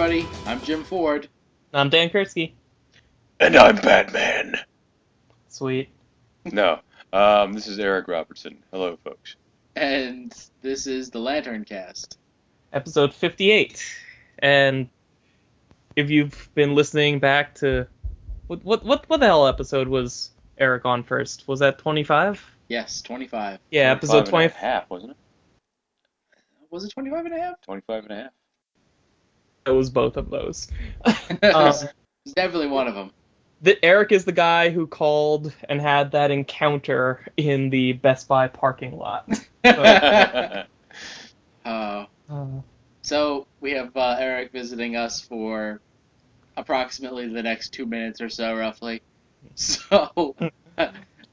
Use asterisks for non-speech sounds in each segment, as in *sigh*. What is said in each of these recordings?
everybody. I'm Jim Ford. I'm Dan Kursky. And I'm Batman. Sweet. No, um, this is Eric Robertson. Hello, folks. And this is the Lantern Cast. Episode 58. And if you've been listening back to what what what, what the hell episode was Eric on first? Was that 25? Yes, 25. Yeah, episode 20. half, wasn't it? Was it 25 and a half? 25 and a half. It was both of those. *laughs* Um, it's definitely one of them. The, Eric is the guy who called and had that encounter in the Best Buy parking lot. *laughs* uh, Uh, so we have uh, Eric visiting us for approximately the next two minutes or so, roughly. *laughs* So, and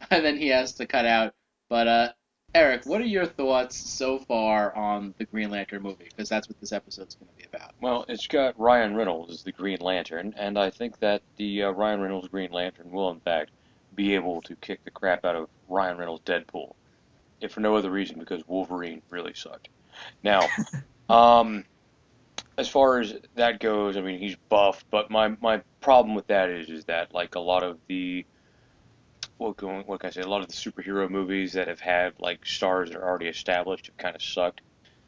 then he has to cut out. But uh, Eric, what are your thoughts so far on the Green Lantern movie? Because that's what this episode's going to be about. well, it's got Ryan Reynolds as the Green Lantern, and I think that the uh, Ryan Reynolds Green Lantern will, in fact, be able to kick the crap out of Ryan Reynolds Deadpool, if for no other reason because Wolverine really sucked. Now, *laughs* um, as far as that goes, I mean he's buff, but my my problem with that is is that like a lot of the what going what can I say? A lot of the superhero movies that have had like stars that are already established have kind of sucked.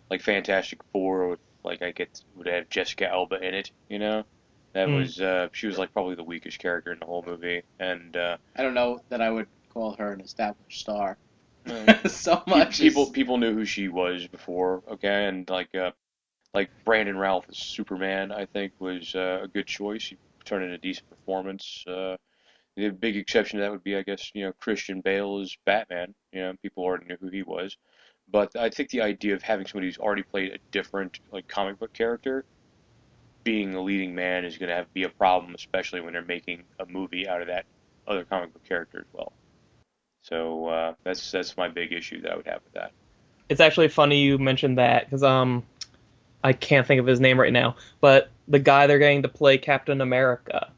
Like Fantastic Four, with, like I get would have Jessica Alba in it. You know, that Hmm. was uh, she was like probably the weakest character in the whole movie, and uh, I don't know that I would call her an established star *laughs* so much. people as- people knew who she was before. Okay, and like uh, like Brandon Routh as Superman, I think was uh, a good choice. He turned in a decent performance. Uh, the big exception to that would be, I guess, you know, Christian Bale as Batman. You know, people already knew who he was. But I think the idea of having somebody who's already played a different like comic book character being a leading man is going to be a problem, especially when they're making a movie out of that other comic book character as well. So uh, that's that's my big issue that I would have with that. it's actually funny you mentioned that because um I can't think of his name right now, but the guy they're getting to play Captain America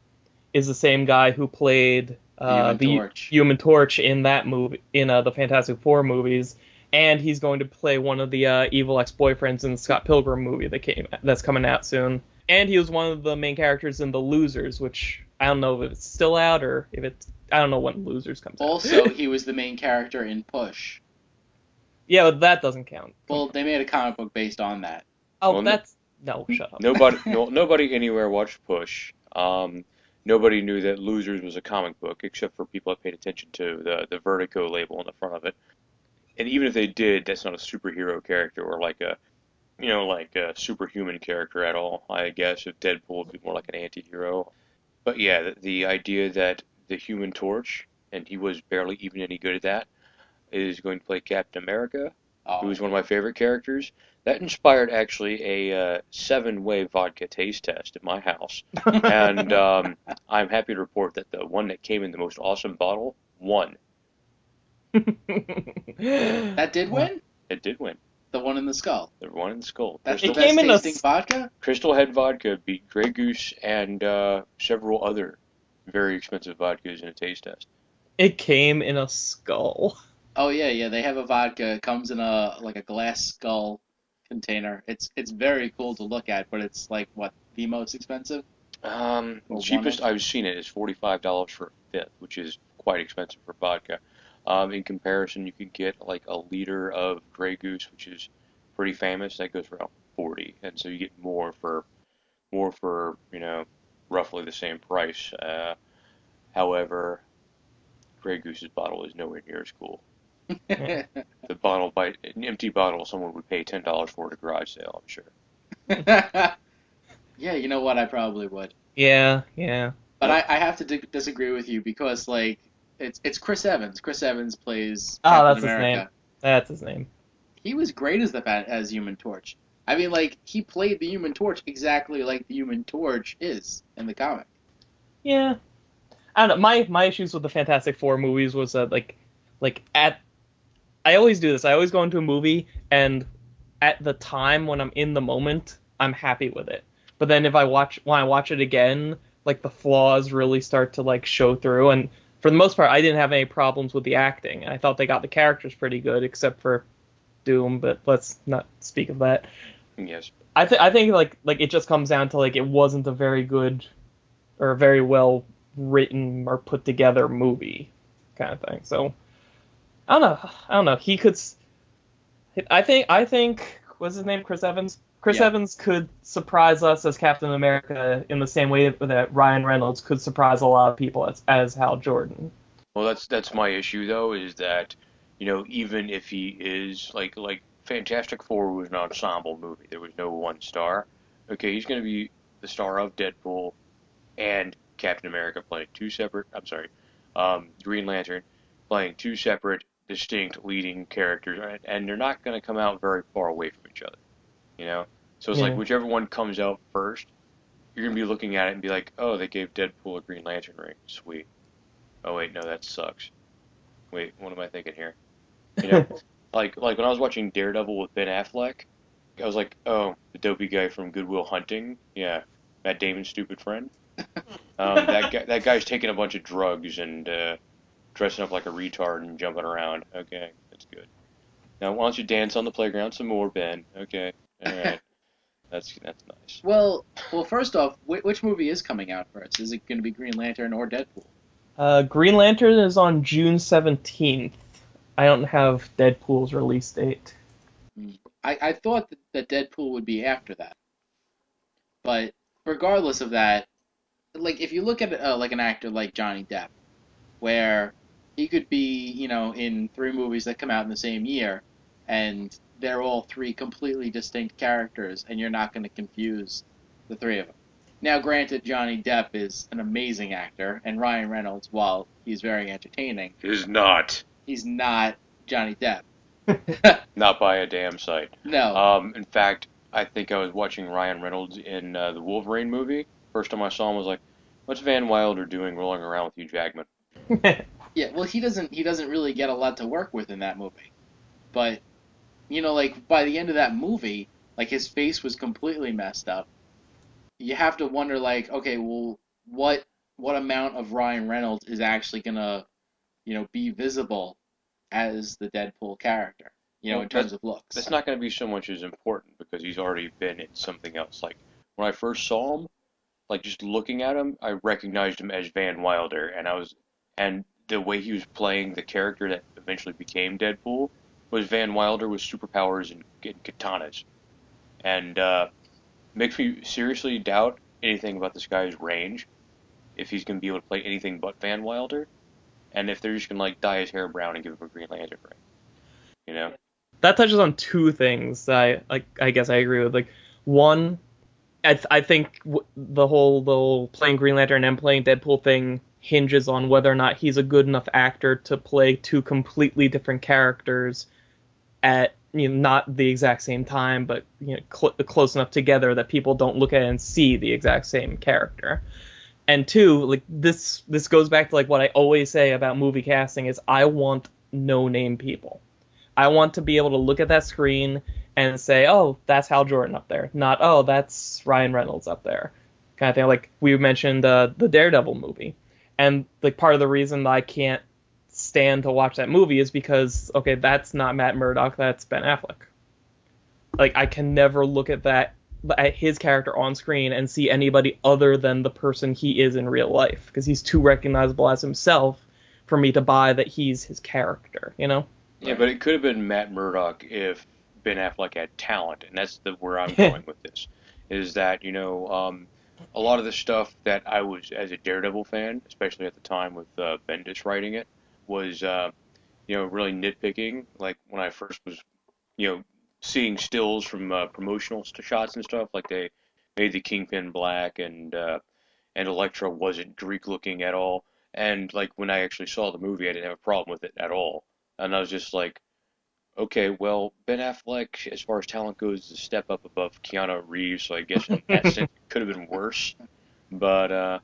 is the same guy who played uh, Human the Torch. Human Torch in that movie in uh, the Fantastic Four movies, and he's going to play one of the uh, evil ex-boyfriends in the Scott Pilgrim movie that came that's coming out soon. And he was one of the main characters in The Losers, which I don't know if it's still out or if it's I don't know when Losers comes out. Also, *laughs* he was the main character in Push. yeah, but that doesn't count. Well, they made a comic book based on that. Oh, Well, no- that's no, shut up. Nobody *laughs* no, nobody anywhere watched Push. Um, nobody knew that Losers was a comic book except for people that paid attention to the the Vertigo label on the front of it. And even if they did, that's not a superhero character or like a you know like a superhuman character at all. I guess if Deadpool would be more like an anti-hero. But yeah, the, the idea that the Human Torch and he was barely even any good at that is going to play Captain America Oh, who was one of my favorite characters. That inspired actually a uh, seven-way vodka taste test at my house, *laughs* and um, I'm happy to report that the one that came in the most awesome bottle won. *laughs* that did win. It did win. The one in the skull. The one in the skull. That's Crystal, the It came best in a tasting vodka. Crystal Head Vodka beat Grey Goose and uh, several other very expensive vodkas in a taste test. It came in a skull. Oh yeah, yeah. They have a vodka. It comes in a like a glass skull container. It's it's very cool to look at, but it's like what the most expensive. Um, Or cheapest I've seen it is forty-five dollars for a fifth, which is quite expensive for vodka. Um, in comparison, you could get like a liter of Grey Goose, which is pretty famous. That goes for around forty, and so you get more for more for you know roughly the same price. Uh, however, Grey Goose's bottle is nowhere near as cool. Yeah. The bottle, by an empty bottle, someone would pay ten dollars for at a garage sale. I'm sure. *laughs* yeah, you know what? I probably would. Yeah, yeah. But I, I have to di- disagree with you because like it's it's Chris Evans. Chris Evans plays Oh, Captain that's his America. name. That's his name. He was great as the as Human Torch. I mean, like he played the Human Torch exactly like the Human Torch is in the comic. Yeah. I don't know. My my issues with the Fantastic Four movies was that like like at I always do this. I always go into a movie and at the time when I'm in the moment, I'm happy with it. But then if I watch when I watch it again, like the flaws really start to like show through and for the most part I didn't have any problems with the acting. I thought they got the characters pretty good except for Doom, but let's not speak of that. Yes. I think I think like like it just comes down to like it wasn't a very good or a very well written or put together movie kind of thing. So I don't know. I don't know. He could. I think. I think. What's his name? Chris Evans. Chris Yeah. Evans could surprise us as Captain America in the same way that Ryan Reynolds could surprise a lot of people as, as Hal Jordan. Well, that's that's my issue though, is that you know even if he is like like Fantastic Four was an ensemble movie, there was no one star. Okay, he's going to be the star of Deadpool and Captain America playing two separate. I'm sorry, um, Green Lantern playing two separate, distinct leading characters, and, and they're not going to come out very far away from each other. You know, so it's Yeah. like whichever one comes out first, you're going to be looking at it and be like, oh, they gave Deadpool a Green Lantern ring, sweet. Oh wait, no, that sucks. Wait, what am I thinking here? You know, *laughs* like like when I was watching Daredevil with Ben Affleck, I was like, oh, the dopey guy from Goodwill Hunting, yeah, Matt Damon's stupid friend. *laughs* Um, that guy, that guy's taking a bunch of drugs and uh, dressing up like a retard and jumping around. Okay, that's good. Now, why don't you dance on the playground some more, Ben? Okay, all right, *laughs* that's that's nice. Well, well, first off, which, which movie is coming out first? Is it going to be Green Lantern or Deadpool? Uh, Green Lantern is on June 17th. I don't have Deadpool's release date. I, I thought that, that Deadpool would be after that, but regardless of that, like if you look at uh, like an actor like Johnny Depp, where he could be, you know, in three movies that come out in the same year, and they're all three completely distinct characters, and you're not going to confuse the three of them. Now, granted, Johnny Depp is an amazing actor, and Ryan Reynolds, while he's very entertaining, Is not he's not Johnny Depp. *laughs* not by a damn sight. No. Um, in fact, I think I was watching Ryan Reynolds in uh, the Wolverine movie. First time I saw him, I was like, "What's Van Wilder doing rolling around with Hugh Jackman?" *laughs* Yeah, well, he doesn't he doesn't really get a lot to work with in that movie. But you know, like by the end of that movie, like his face was completely messed up. You have to wonder like, okay, well, what what amount of Ryan Reynolds is actually going to, you know, be visible as the Deadpool character, you know, Well, in terms of looks. That's not going to be so much as important because he's already been in something else. Like when I first saw him, like just looking at him, I recognized him as Van Wilder, and I was, and the way he was playing the character that eventually became Deadpool was Van Wilder with superpowers and, and katanas, and uh, makes me seriously doubt anything about this guy's range, if he's going to be able to play anything but Van Wilder, and if they're just going to like dye his hair brown and give him a Green Lantern ring, you know. that touches on two things that I like. I guess I agree with. Like one, I, th- I think w- the whole the whole playing Green Lantern and playing Deadpool thing hinges on whether or not he's a good enough actor to play two completely different characters at you know not the exact same time, but you know cl- close enough together that people don't look at it and see the exact same character. And two, like this this goes back to like what I always say about movie casting is I want no name people. I want to be able to look at that screen and say, "Oh, that's Hal Jordan up there," not "Oh, that's Ryan Reynolds up there," kind of thing. Like we mentioned uh, the Daredevil movie, and like part of the reason that I can't stand to watch that movie is because okay, that's not Matt Murdock, that's Ben Affleck. Like I can never look at that at his character on screen and see anybody other than the person he is in real life because he's too recognizable as himself for me to buy that he's his character, you know? Yeah, but it could have been Matt Murdock if Ben Affleck had talent, and that's the where I'm *laughs* going with this. Is that you know um, a lot of the stuff that I was as a Daredevil fan, especially at the time with uh, Bendis writing it, was uh, you know really nitpicking. Like when I first was you know seeing stills from uh, promotional st- shots and stuff, like they made the Kingpin black and uh, and Elektra wasn't Greek looking at all. And like when I actually saw the movie, I didn't have a problem with it at all. And I was just like, okay, well, Ben Affleck, as far as talent goes, is a step up above Keanu Reeves, so I guess in that sense it could have been worse. But uh,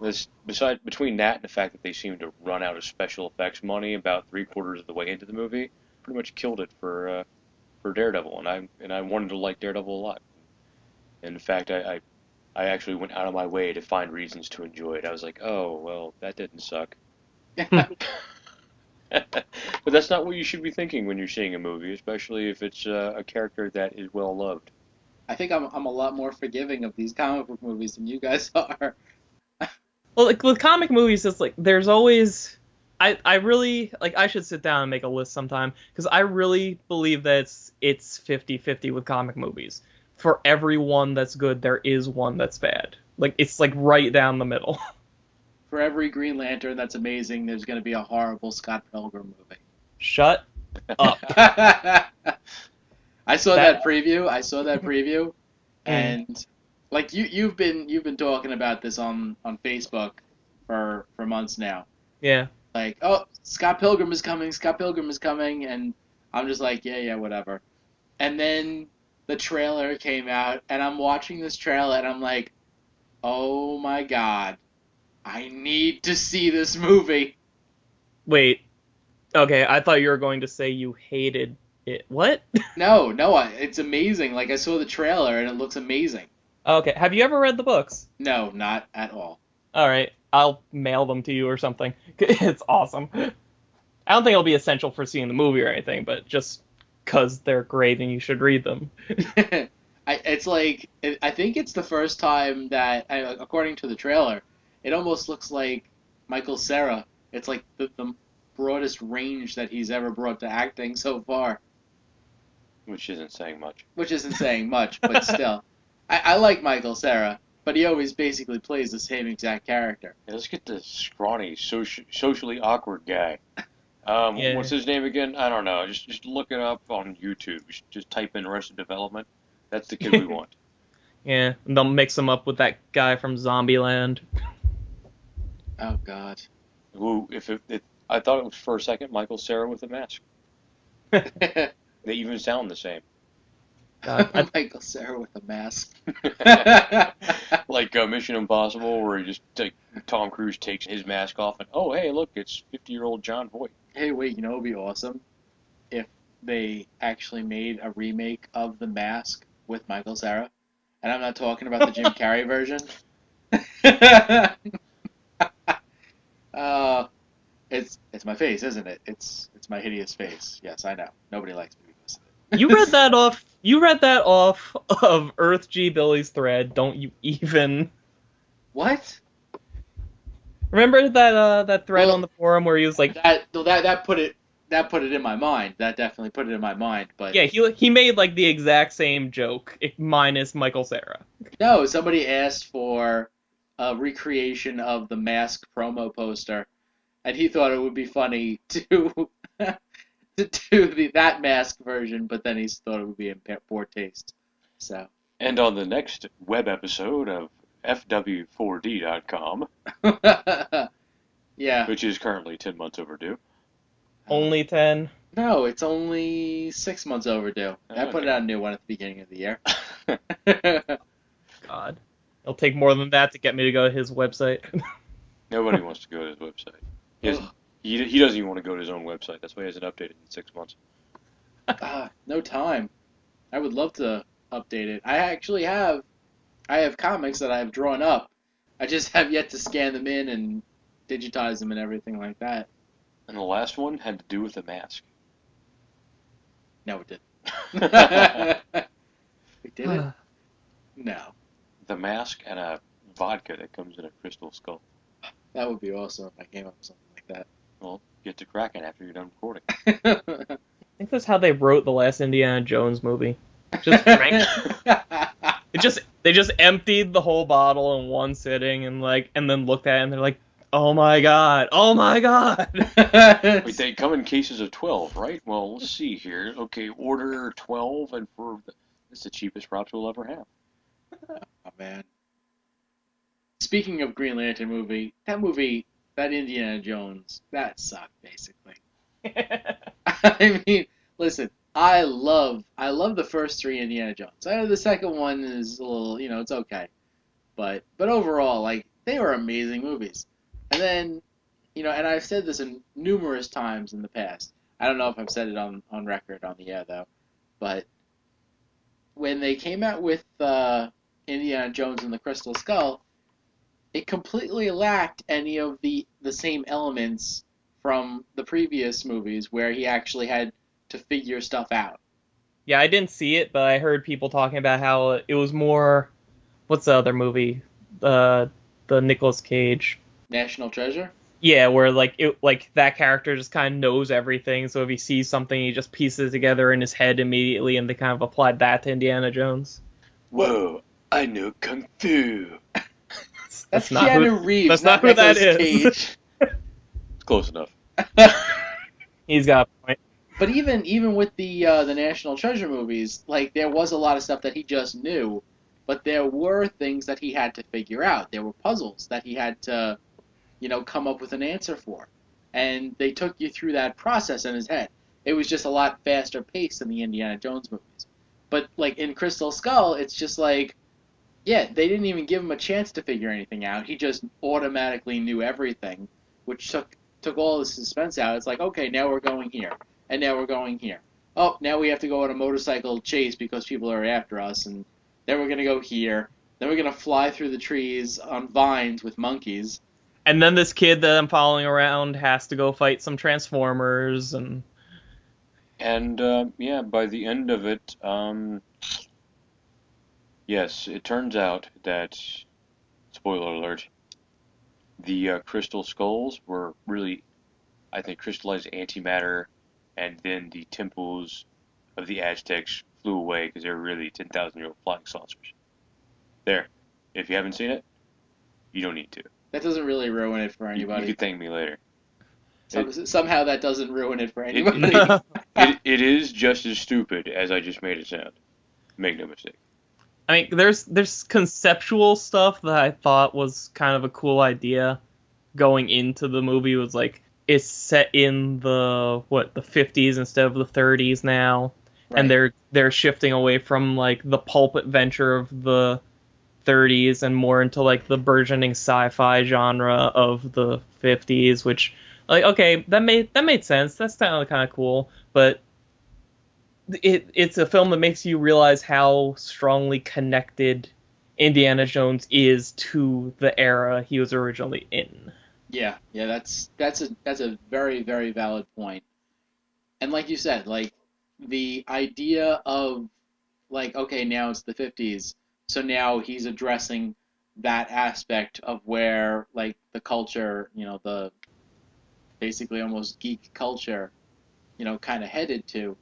this, beside between that and the fact that they seemed to run out of special effects money about three quarters of the way into the movie, pretty much killed it for uh, for Daredevil, and I and I wanted to like Daredevil a lot. In fact, I, I I actually went out of my way to find reasons to enjoy it. I was like, oh well, that didn't suck. *laughs* *laughs* but that's not what you should be thinking when you're seeing a movie, especially if it's uh, a character that is well loved. I think I'm I'm a lot more forgiving of these comic book movies than you guys *laughs* are. Well, like with comic movies, it's like there's always. I, I really like I should sit down and make a list sometime because I really believe that it's it's 50-50 with comic movies. For every one that's good, there is one that's bad. Like it's like right down the middle. *laughs* For every Green Lantern that's amazing, there's going to be a horrible Scott Pilgrim movie. Shut up. *laughs* I saw That- that, preview. I saw that *laughs* preview, mm. and like you, you've been you've been talking about this on on Facebook for for months now. Yeah. Like, oh, Scott Pilgrim is coming. Scott Pilgrim is coming, and I'm just like, yeah, yeah, whatever. And then the trailer came out, and I'm watching this trailer, and I'm like, oh my god, I need to see this movie. Wait. Okay, I thought you were going to say you hated it. What? *laughs* No, no, I, it's amazing. Like I saw the trailer, and it looks amazing. okay. Have you ever read the books? No, not at all. All right. I'll mail them to you or something. *laughs* It's awesome. I don't think it'll be essential for seeing the movie or anything, but just because they're great and you should read them. *laughs* I, it's like it, I think it's the first time that, I, according to the trailer, it almost looks like Michael Cera. It's like the, the broadest range that he's ever brought to acting so far, which isn't saying much. which isn't saying *laughs* much, but still, I, I like Michael Cera, but he always basically plays the same exact character. Yeah, let's get the scrawny, soci- socially awkward guy. *laughs* Um, Yeah. What's his name again? I don't know. Just just look it up on YouTube. Just, just type in Arrested Development. That's the kid we *laughs* want. Yeah, and they'll mix him up with that guy from Zombieland. Oh God. Who, if it, it, I thought it was for a second Michael Cera with a mask. *laughs* They even sound the same. God, I- *laughs* Michael Cera with a mask. *laughs* like uh, Mission Impossible, where he just like Tom Cruise takes his mask off and oh hey look it's 50 year old Jon Voight. Hey, wait, you know it'd be awesome? If they actually made a remake of The Mask with Michael Cera. And I'm not talking about the Jim Carrey version. Uh, it's it's my face, isn't it? It's it's my hideous face. Yes, I know. Nobody likes me because of it. *laughs* you read that off. You read that off of Earth G Billy's thread. Don't you even What? remember that uh that thread Well- on the forum where he was like, That no, that that put it that put it in my mind. That definitely put it in my mind. But yeah, he he made like the exact same joke minus Michael Cera. No, somebody asked for a recreation of the mask promo poster, and he thought it would be funny *laughs* to to do the that mask version, but then he thought it would be in poor taste. So And on the next web episode of FW4D.com, *laughs* yeah, which is currently 10 months overdue. Only ten. no, it's only six months overdue. I put Okay. out a new one at the beginning of the year. *laughs* God, it'll take more than that to get me to go to his website. *laughs* Nobody wants to go to his website. He, has, he, he doesn't even want to go to his own website. That's why he hasn't updated in six months. *laughs* Ah, no time. I would love to update it. I actually have, I have comics that I have drawn up. I just *laughs* have yet to scan them in and digitize them and everything like that. And the last one had to do with a mask. No, it didn't. Wait, did it? No. The mask and a vodka that comes in a crystal skull. That would be awesome if I came up with something like that. Well, get to cracking after you're done recording. *laughs* I think that's how they wrote the last Indiana Jones movie. Just *laughs* drank. It just they just emptied the whole bottle in one sitting and like and then looked at it and they're like, oh my god, oh my god. Wait, they come in cases of 12, right? Well, let's see here. Okay, order 12, and for the, it's the cheapest props we'll ever have. Oh man. Speaking of Green Lantern movie, that movie, that Indiana Jones, that sucked basically. *laughs* I mean, listen, I love I love the first three Indiana Jones. I know the second one is a little, you know, it's okay. But but overall, like they were amazing movies. And then, you know, and I've said this in numerous times in the past. I don't know if I've said it on on record on the air though. But when they came out with uh Indiana Jones and the Crystal Skull, it completely lacked any of the the same elements from the previous movies where he actually had to figure stuff out. Yeah, I didn't see it, but I heard people talking about how it was more. What's the other movie? Uh, the Nicolas Cage. National Treasure. Yeah, where like it like that character just kind of knows everything, so if he sees something, he just pieces it together in his head immediately, and they kind of applied that to Indiana Jones. Whoa, I know kung fu. That's, That's not Keanu who- Reeves. that's not who Nicolas that is. Cage. *laughs* Close enough. *laughs* He's got a point. But even even with the uh, the National Treasure movies, like there was a lot of stuff that he just knew, but there were things that he had to figure out. There were puzzles that he had to, you know, come up with an answer for, and they took you through that process in his head. It was just a lot faster paced than the Indiana Jones movies. But like in Crystal Skull, it's just like, yeah, they didn't even give him a chance to figure anything out. He just automatically knew everything, which took took all the suspense out. It's like, okay, now we're going here and now we're going here. Oh, now we have to go on a motorcycle chase because people are after us, and then we're gonna go here. Then we're gonna fly through the trees on vines with monkeys. And then this kid that I'm following around has to go fight some Transformers, and And uh, yeah, by the end of it, um, yes, it turns out that spoiler alert, the uh, crystal skulls were really, I think, crystallized antimatter, and then the temples of the Aztecs flew away because they were really 10,000 year old flying saucers. There, if you haven't seen it, you don't need to. That doesn't really ruin it for You, you can thank me later. Some, somehow that doesn't ruin it for It- anybody. It, it is just as stupid as I just made it sound. Make no mistake. I mean, there's there's conceptual stuff that I thought was kind of a cool idea going into the movie. Was like it's set in the what the 50s instead of the 30s now, Right. and they're they're shifting away from like the pulp adventure of the 30s and more into like the burgeoning sci-fi genre of the 50s, which like okay that made that made sense. That's kind of kind of cool, but it it's a film that makes you realize how strongly connected Indiana Jones is to the era he was originally in. Yeah, yeah, that's that's a that's a very very valid point. And like you said, like the idea of like okay, now it's the 50s, so now he's addressing that aspect of where like the culture, you know, the basically almost geek culture, you know, kind of headed to.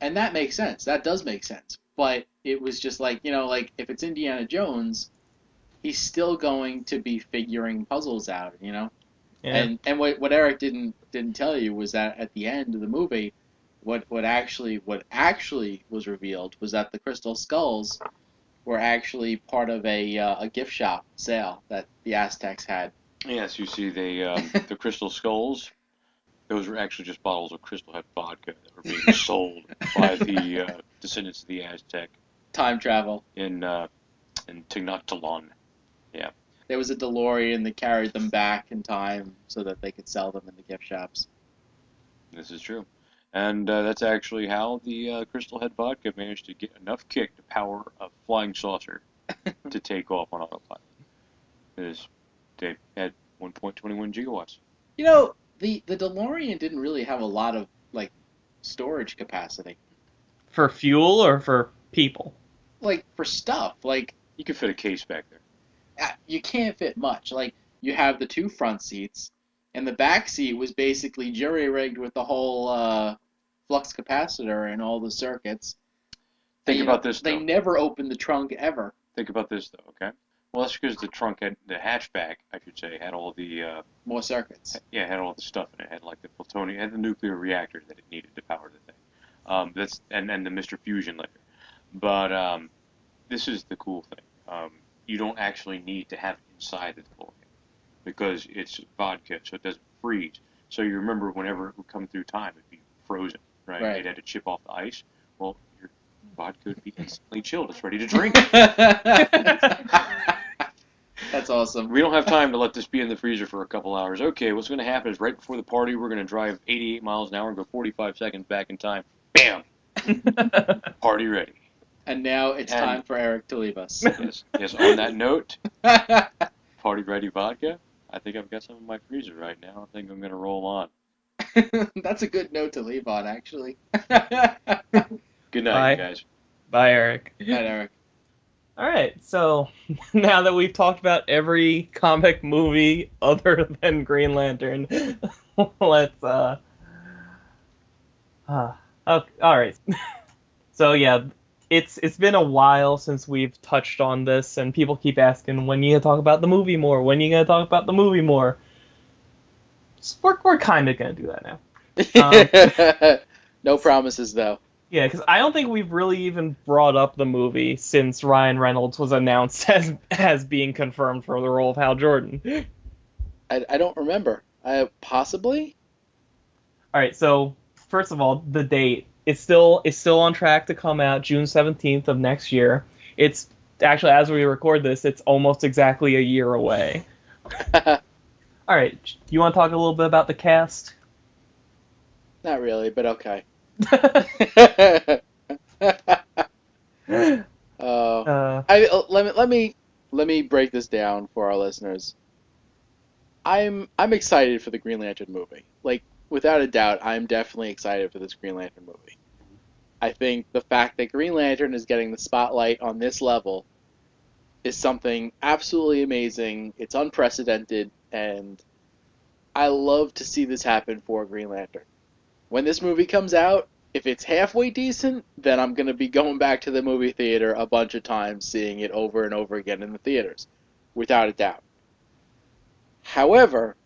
And that makes sense. That does make sense. But it was just like, you know, like if it's Indiana Jones, he's still going to be figuring puzzles out, you know? Yeah. And and what what Eric didn't didn't tell you was that at the end of the movie, what what actually what actually was revealed was that the crystal skulls were actually part of a uh, a gift shop sale that the Aztecs had. Yes, you see the um, *laughs* the crystal skulls. Those were actually just bottles of Crystal Head vodka that were being *laughs* sold by the uh, descendants of the Aztec Time travel. in uh, in Tenochtitlan. Yeah, There was a DeLorean that carried them back in time so that they could sell them in the gift shops. This is true, and uh, that's actually how the uh, Crystal Head vodka managed to get enough kick to power a flying saucer *laughs* to take off on autopilot. Is they had 1.21 gigawatts. You know, the the DeLorean didn't really have a lot of like storage capacity. For fuel or for people? Like for stuff, like You could fit a case back there. uh, you can't fit much. Like you have the two front seats, and the back seat was basically jury rigged with the whole uh, flux capacitor and all the circuits. Think They- about this They though. never opened the trunk ever. Think about this though. Okay. Well, that's because the trunk had the hatchback, I should say, had all the uh, More circuits. yeah, it had all the stuff in it. It had like the plutonium, it had the nuclear reactor that it needed to power the thing. Um, that's and and the Mr. Fusion layer. But um, this is the cool thing. Um, you don't actually need to have it inside the DeLorean because it's vodka, so it doesn't freeze. So you remember whenever it would come through time, it'd be frozen, right? Right. It had to chip off the ice. Well, your vodka would be instantly chilled. It's ready to drink. *laughs* *laughs* That's awesome. We don't have time to let this be in the freezer for a couple hours. Okay, what's going to happen is right before the party, we're going to drive 88 miles an hour and go 45 seconds back in time. Bam! *laughs* Party ready. And now it's And- time for Eric to leave us. Yes. Yes. On that note, *laughs* party ready vodka. I think I've got some in my freezer right now. I think I'm going to roll on. *laughs* That's a good note to leave on, actually. Good Bye. night, guys. Bye, Eric. Night, Eric. All right, so *laughs* now that we've talked about every comic movie other *laughs* than Green Lantern, *laughs* let's uh, uh okay, all right. So yeah, it's it's been a while since we've touched on this, and people keep asking when you gonna talk about the movie more. When you gonna talk about the movie more? So we're we're kind of gonna do that now. no promises though. Yeah, because I don't think we've really even brought up the movie since Ryan Reynolds was announced *laughs* as as being confirmed for the role of Hal Jordan. I, I don't remember. I possibly. All right, so first of all, the date it's still it's still on track to come out June seventeenth of next year. It's actually as we record this, it's almost exactly a year away. *laughs* All right, you want to talk a little bit about the cast? Not really, but okay. Oh, *laughs* uh, I uh, let me let me let me break this down for our listeners. I'm I'm excited for the Green Lantern movie. Like without a doubt, I'm definitely excited for this Green Lantern movie. I think the fact that Green Lantern is getting the spotlight on this level is something absolutely amazing. It's unprecedented, and I love to see this happen for Green Lantern. When this movie comes out, if it's halfway decent, then I'm going to be going back to the movie theater a bunch of times, seeing it over and over again in the theaters, without a doubt. However,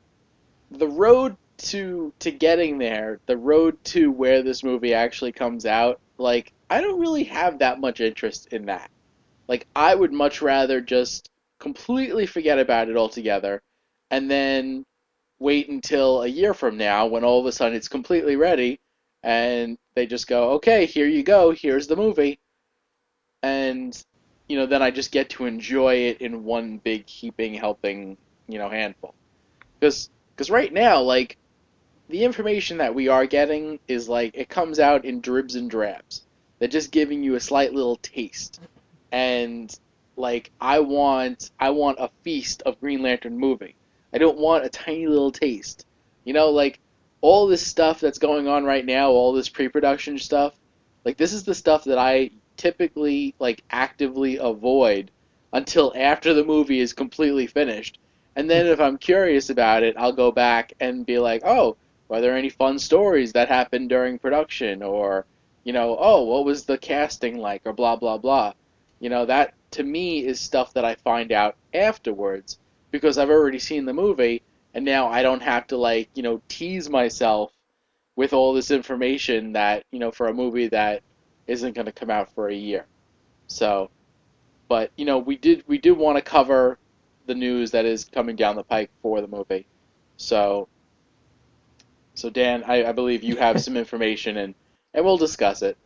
the road to to getting there, the road to where this movie actually comes out, like I don't really have that much interest in that. Like I would much rather just completely forget about it altogether and then wait until a year from now when all of a sudden it's completely ready and they just go, "Okay, here you go. Here's the movie." And you know, then I just get to enjoy it in one big heaping helping, you know, handful. Cuz cuz right now like the information that we are getting is like it comes out in dribs and drabs. They're just giving you a slight little taste. And like I want I want a feast of Green Lantern movie. I don't want a tiny little taste. You know, like all this stuff that's going on right now, all this pre-production stuff, like this is the stuff that I typically like actively avoid until after the movie is completely finished. And then if I'm curious about it, I'll go back and be like, "Oh, were there any fun stories that happened during production or you know oh what was the casting like or blah blah blah you know that to me is stuff that i find out afterwards because i've already seen the movie and now i don't have to like you know tease myself with all this information that you know for a movie that isn't going to come out for a year so but you know we did we did want to cover the news that is coming down the pike for the movie so so Dan, I, I believe you have some *laughs* information and and we'll discuss it.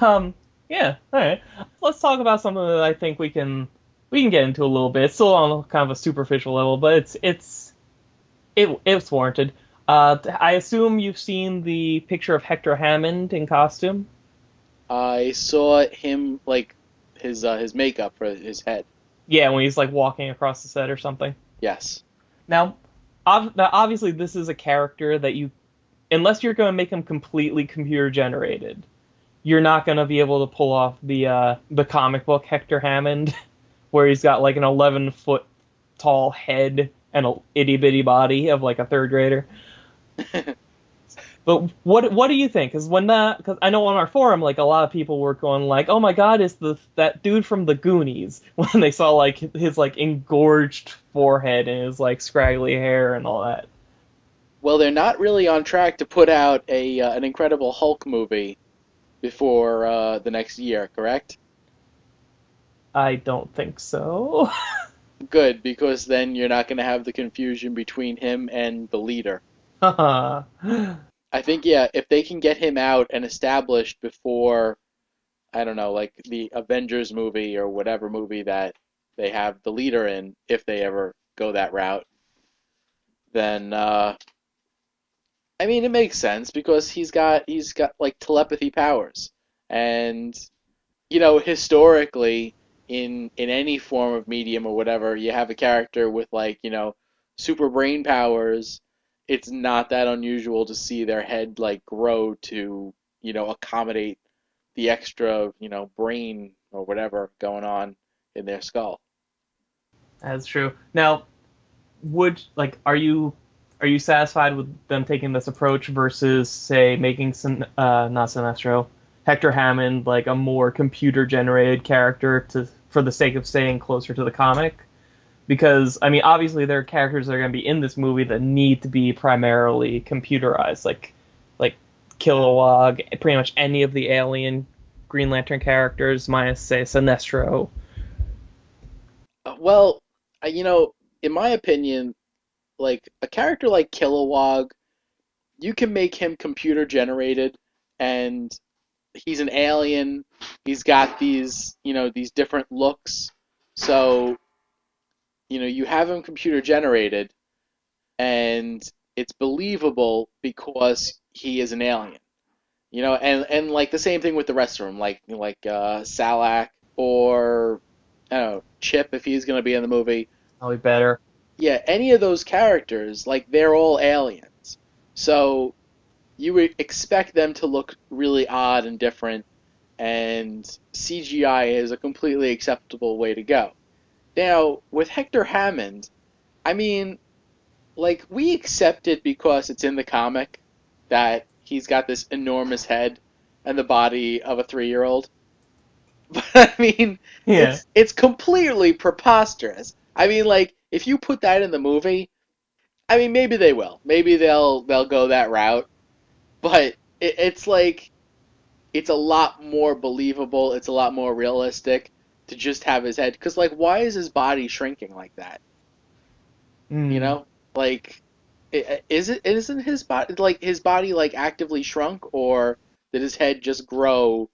Um, yeah, all right. Let's talk about something that I think we can we can get into a little bit. It's still on kind of a superficial level, but it's it's it it's warranted. Uh, I assume you've seen the picture of Hector Hammond in costume. I saw him like his uh, his makeup for his head. Yeah, when he's like walking across the set or something. Yes. Now, ob- now obviously, this is a character that you, unless you're going to make him completely computer generated, you're not going to be able to pull off the uh, the comic book Hector Hammond, *laughs* where he's got like an 11 foot tall head and a itty bitty body of like a third grader. *laughs* But what what do you think? Because when that, because I know on our forum, like a lot of people were going like, "Oh my God, is the that dude from the Goonies?" *laughs* When they saw like his like engorged forehead and his like scraggly hair and all that. Well, they're not really on track to put out a uh, an Incredible Hulk movie before uh, the next year, correct? I don't think so. *laughs* Good, because then you're not going to have the confusion between him and the leader. *laughs* I think yeah, if they can get him out and established before I don't know, like the Avengers movie or whatever movie that they have the leader in, if they ever go that route, then uh I mean it makes sense because he's got he's got like telepathy powers. And you know, historically in in any form of medium or whatever, you have a character with like, you know, super brain powers it's not that unusual to see their head like grow to you know accommodate the extra, you know, brain or whatever going on in their skull. That's true. Now, would like are you are you satisfied with them taking this approach versus say making some uh, not Sinestro, Hector Hammond like a more computer generated character to for the sake of staying closer to the comic? Because I mean, obviously there are characters that are going to be in this movie that need to be primarily computerized, like like Kilowog, pretty much any of the alien Green Lantern characters, minus say Sinestro. Uh, Well, you know, in my opinion, like a character like Kilowog, you can make him computer generated and he's an alien. He's got these, you know, these different looks. So, you know, you have him computer generated and it's believable because he is an alien. You know, and and like the same thing with the rest of them, like like uh Salaak or I don't know, Ch'p if he's going to be in the movie. Probably better. Yeah, any of those characters, like they're all aliens. So you would expect them to look really odd and different, and CGI is a completely acceptable way to go. Now, with Hector Hammond, I mean, like, we accept it because it's in the comic that he's got this enormous head and the body of a three year old. *laughs* But I mean, Yeah. it's it's completely preposterous. I mean, like if you put that in the movie, I mean maybe they will. Maybe they'll they'll go that route. But it, it's like it's a lot more believable. It's a lot more realistic to just have his head. Because like, why is his body shrinking like that? Mm. You know, like is it isn't his body like his body like actively shrunk or did his head just grow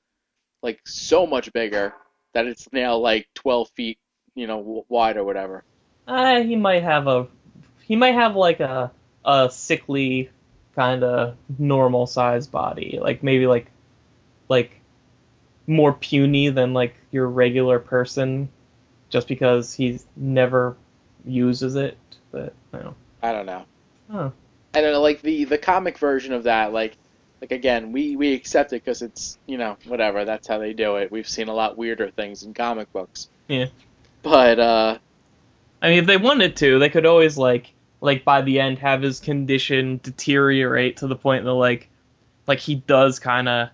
like so much bigger that it's now like 12 feet you know wide or whatever Uh, he might have a he might have like a a sickly kind of normal size body, like maybe like like more puny than like your regular person, just because he's never uses it. But I don't know. I don't know Oh. I don't know like the the comic version of that like like again we we accept it because it's you know whatever that's how they do it we've seen a lot weirder things in comic books Yeah. but uh I mean, if they wanted to, they could always like like by the end have his condition deteriorate to the point that like like he does kind of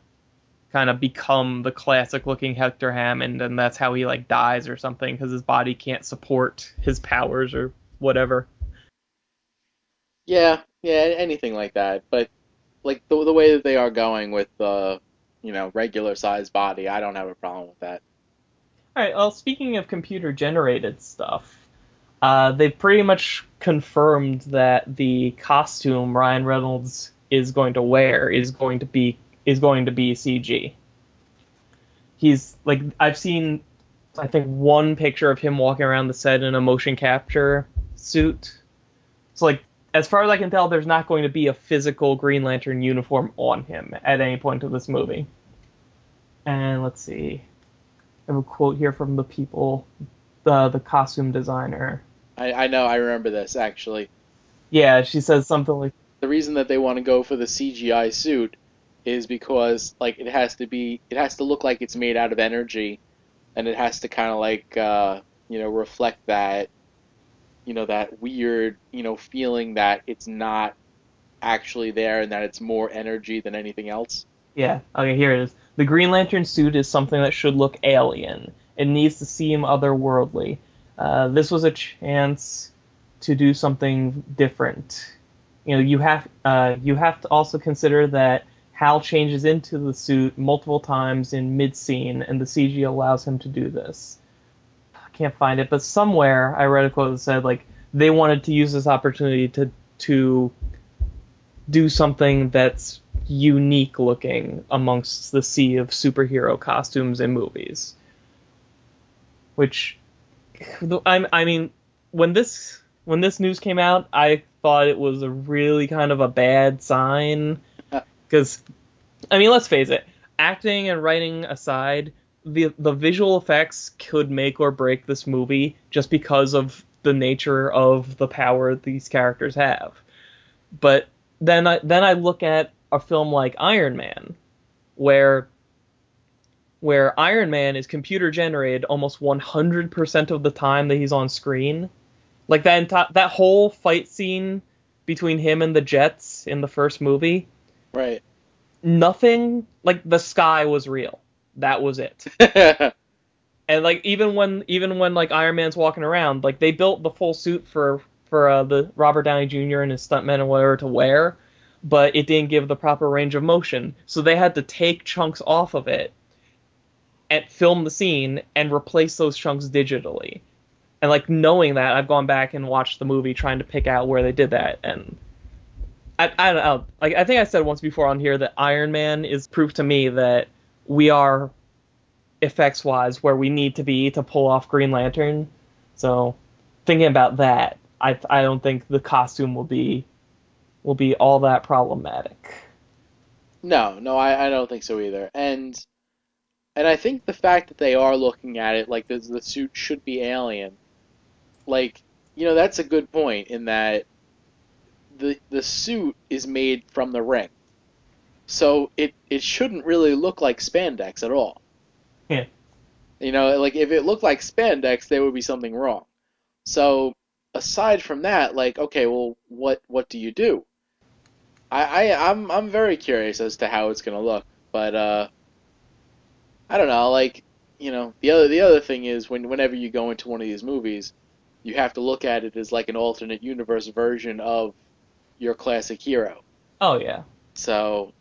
kind of become the classic looking Hector Hammond and that's how he like dies or something because his body can't support his powers or whatever. Yeah, yeah, anything like that. But like the the way that they are going with the, you know, regular sized body, I don't have a problem with that. All right. Well, speaking of computer generated stuff, uh, they pretty much confirmed that the costume Ryan Reynolds is going to wear is going to be is going to be CG. He's like I've seen, I think one picture of him walking around the set in a motion capture suit. So like as far as I can tell, there's not going to be a physical Green Lantern uniform on him at any point of this movie. And let's see. I have a quote here from the people, the the costume designer. I I know, I remember this actually. Yeah, she says something like, The reason that they want to go for the CGI suit is because like it has to be it has to look like it's made out of energy and it has to kind of like uh, you know, reflect that you know, that weird, you know, feeling that it's not actually there and that it's more energy than anything else. yeah, okay, here it is. The Green Lantern suit is something that should look alien. It needs to seem otherworldly. Uh, this was a chance to do something different. You know, you have uh, you have to also consider that Hal changes into the suit multiple times in mid scene, and the CG allows him to do this. I can't find it, but somewhere I read a quote that said like they wanted to use this opportunity to to do something that's unique looking amongst the sea of superhero costumes and movies. Which, I, I mean, when this when this news came out, I thought it was a really kind of a bad sign uh. because, I mean, let's face it, acting and writing aside, the the visual effects could make or break this movie just because of the nature of the power these characters have. But then I then I look at a film like Iron Man, where where Iron Man is computer generated almost 100% of the time that he's on screen. Like that enti- that whole fight scene between him and the Jets in the first movie, Right. nothing like the sky was real. That was it. *laughs* And like even when even when like Iron Man's walking around, like they built the full suit for for uh, the Robert Downey Jr. and his stuntmen and whatever to wear, but it didn't give the proper range of motion, so they had to take chunks off of it and film the scene and replace those chunks digitally. And like knowing that, I've gone back and watched the movie trying to pick out where they did that, and I, I don't know. Like I think I said once before on here that Iron Man is proof to me that we are effects wise where we need to be to pull off Green Lantern. So thinking about that, I I don't think the costume will be will be all that problematic. No, no, I, I don't think so either. And and I think the fact that they are looking at it like the the suit should be alien, like you know that's a good point in that the the suit is made from the ring, so it it shouldn't really look like spandex at all. Yeah. You know, like if it looked like spandex, there would be something wrong. So aside from that, like okay, well, what what do you do? I, I I'm I'm very curious as to how it's gonna look, but uh, I don't know. Like you know, the other the other thing is when whenever you go into one of these movies, you have to look at it as like an alternate universe version of your classic hero. Oh yeah. So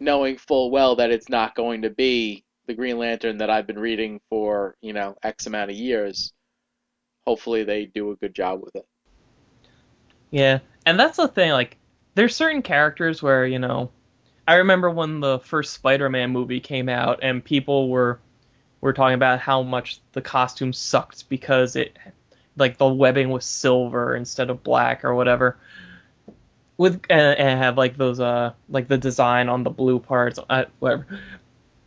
knowing full well that it's not going to be the Green Lantern that I've been reading for you know X amount of years, hopefully they do a good job with it. Yeah. And that's the thing, like there's certain characters where, you know, I remember when the first Spider-Man movie came out and people were were talking about how much the costume sucked because it like the webbing was silver instead of black or whatever. With and, and have like those uh like the design on the blue parts uh, whatever.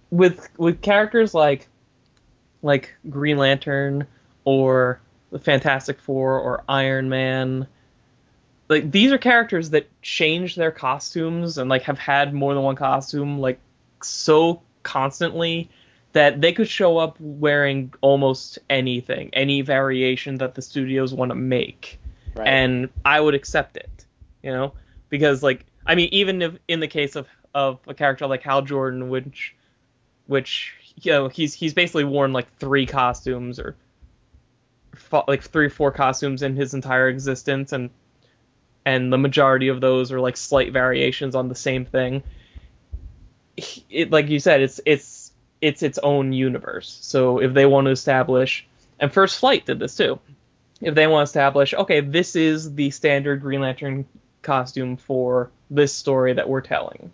With with characters like like Green Lantern or the Fantastic Four or Iron Man like these are characters that change their costumes and like have had more than one costume like so constantly that they could show up wearing almost anything, any variation that the studios want to make, Right. and I would accept it, you know, because like I mean, even if in the case of of a character like Hal Jordan, which which you know he's he's basically worn like three costumes or like three or four costumes in his entire existence, and and the majority of those are like slight variations on the same thing. It like you said, it's it's it's its own universe. So if they want to establish, and First Flight did this too, if they want to establish, okay, this is the standard Green Lantern costume for this story that we're telling,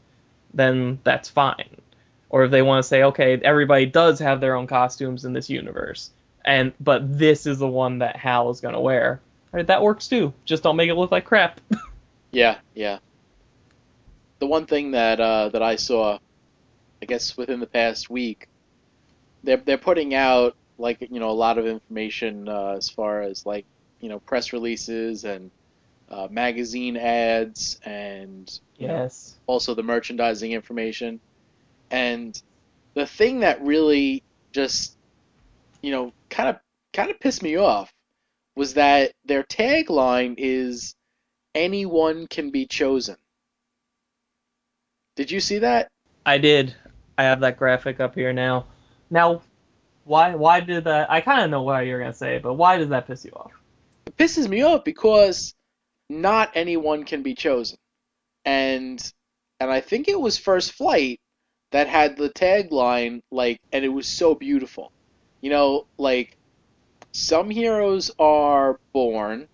then that's fine. Or if they want to say, okay, everybody does have their own costumes in this universe, and but this is the one that Hal is gonna wear. Right, that works too. Just don't make it look like crap. *laughs* Yeah, yeah. The one thing that uh, that I saw, I guess within the past week, they're they're putting out like you know a lot of information uh, as far as like you know press releases and uh, magazine ads and you know, yes. also the merchandising information. And the thing that really just, you know, kind of kind of pissed me off was that their tagline is anyone can be chosen. Did you see that? I did. I have that graphic up here now. Now, why why did that? I kind of know why you're gonna say, but why does that piss you off? It pisses me off because not anyone can be chosen. And and I think it was First Flight that had the tagline like and it was so beautiful. You know, like some heroes are born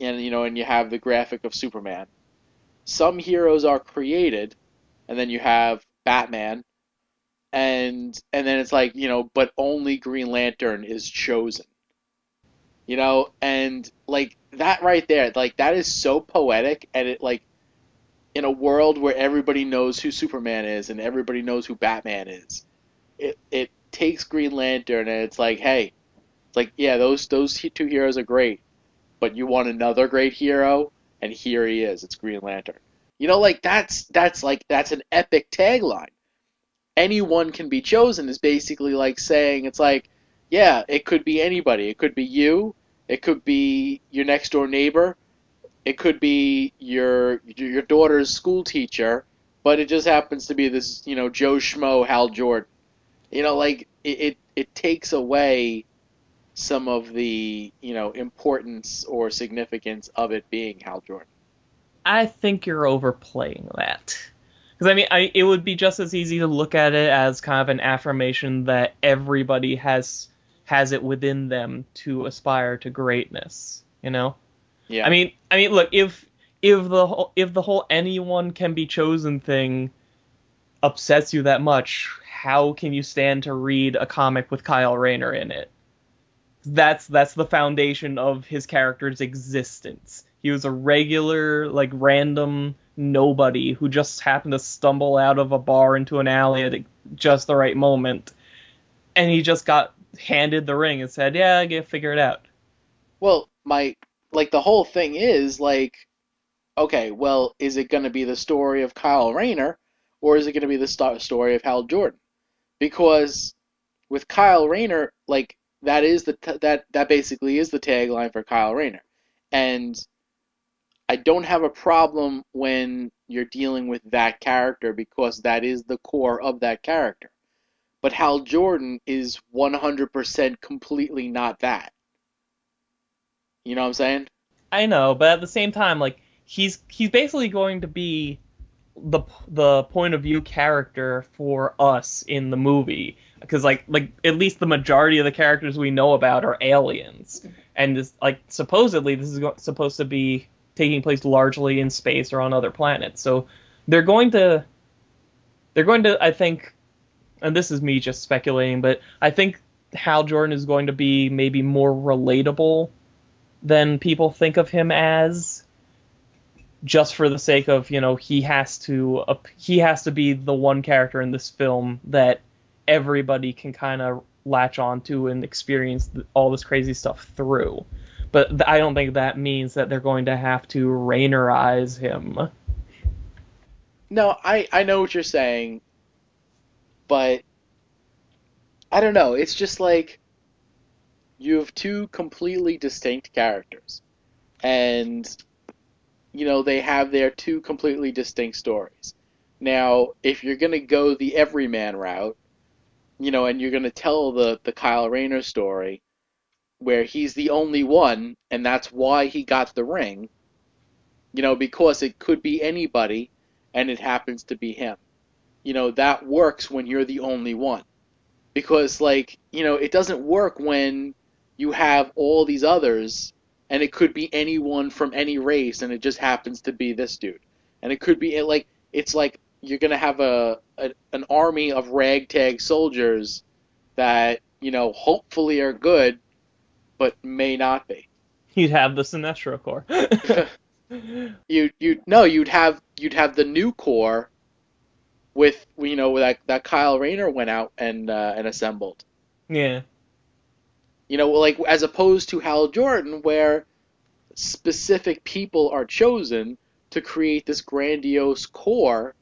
and you know and you have the graphic of Superman. Some heroes are created and then you have Batman and and then it's like, you know, but only Green Lantern is chosen. You know, and like that right there, like that is so poetic and it like in a world where everybody knows who Superman is and everybody knows who Batman is. It it takes Green Lantern and it's like, hey, like yeah, those those two heroes are great, but you want another great hero, and here he is. It's Green Lantern. You know, like that's that's like that's an epic tagline. anyone can be chosen is basically like saying it's like, yeah, it could be anybody. It could be you. It could be your next door neighbor. It could be your your daughter's school teacher, but it just happens to be this, you know, Joe Schmo Hal Jordan. You know, like it, it, it takes away some of the, you know, importance or significance of it being Hal Jordan. I think you're overplaying that. Because I mean, I, it would be just as easy to look at it as kind of an affirmation that everybody has has it within them to aspire to greatness. You know? Yeah. I mean, I mean, look if if the whole if the whole anyone can be chosen thing upsets you that much, how can you stand to read a comic with Kyle Rayner in it? That's that's the foundation of his character's existence. He was a regular, like random nobody who just happened to stumble out of a bar into an alley at just the right moment, and he just got handed the ring and said, "Yeah, I get figure it out." Well, my like the whole thing is like, okay, well, is it going to be the story of Kyle Rayner, or is it going to be the sto- story of Hal Jordan? Because with Kyle Rayner, like that is the t- that that basically is the tagline for Kyle Rayner, and I don't have a problem when you're dealing with that character because that is the core of that character. But Hal Jordan is 100% completely not that. You know what I'm saying? I know, but at the same time, like he's he's basically going to be the the point of view character for us in the movie because like like at least the majority of the characters we know about are aliens. And this, like supposedly this is go- supposed to be taking place largely in space or on other planets. So they're going to they're going to I think and this is me just speculating but I think Hal Jordan is going to be maybe more relatable than people think of him as just for the sake of you know he has to uh, he has to be the one character in this film that everybody can kind of latch onto and experience all this crazy stuff through but i don't think that means that they're going to have to Raynerize him No, I I know what you're saying, but I don't know. It's just like you have two completely distinct characters, and you know they have their two completely distinct stories. Now, if you're gonna go the everyman route, you know, and you're gonna tell the the Kyle Rayner story, where he's the only one, and that's why he got the ring, you know, because it could be anybody and it happens to be him. You know, that works when you're the only one. Because, like, you know, it doesn't work when you have all these others and it could be anyone from any race and it just happens to be this dude. And it could be, like, it's like you're going to have a, a an army of ragtag soldiers that, you know, hopefully are good, but may not be. *laughs* you'd have the sinestro corps *laughs* you you no you'd have you'd have the new Corps with you know that that Kyle Rayner went out and uh, and assembled. yeah You know, like as opposed to Hal Jordan, where specific people are chosen to create this grandiose Corps.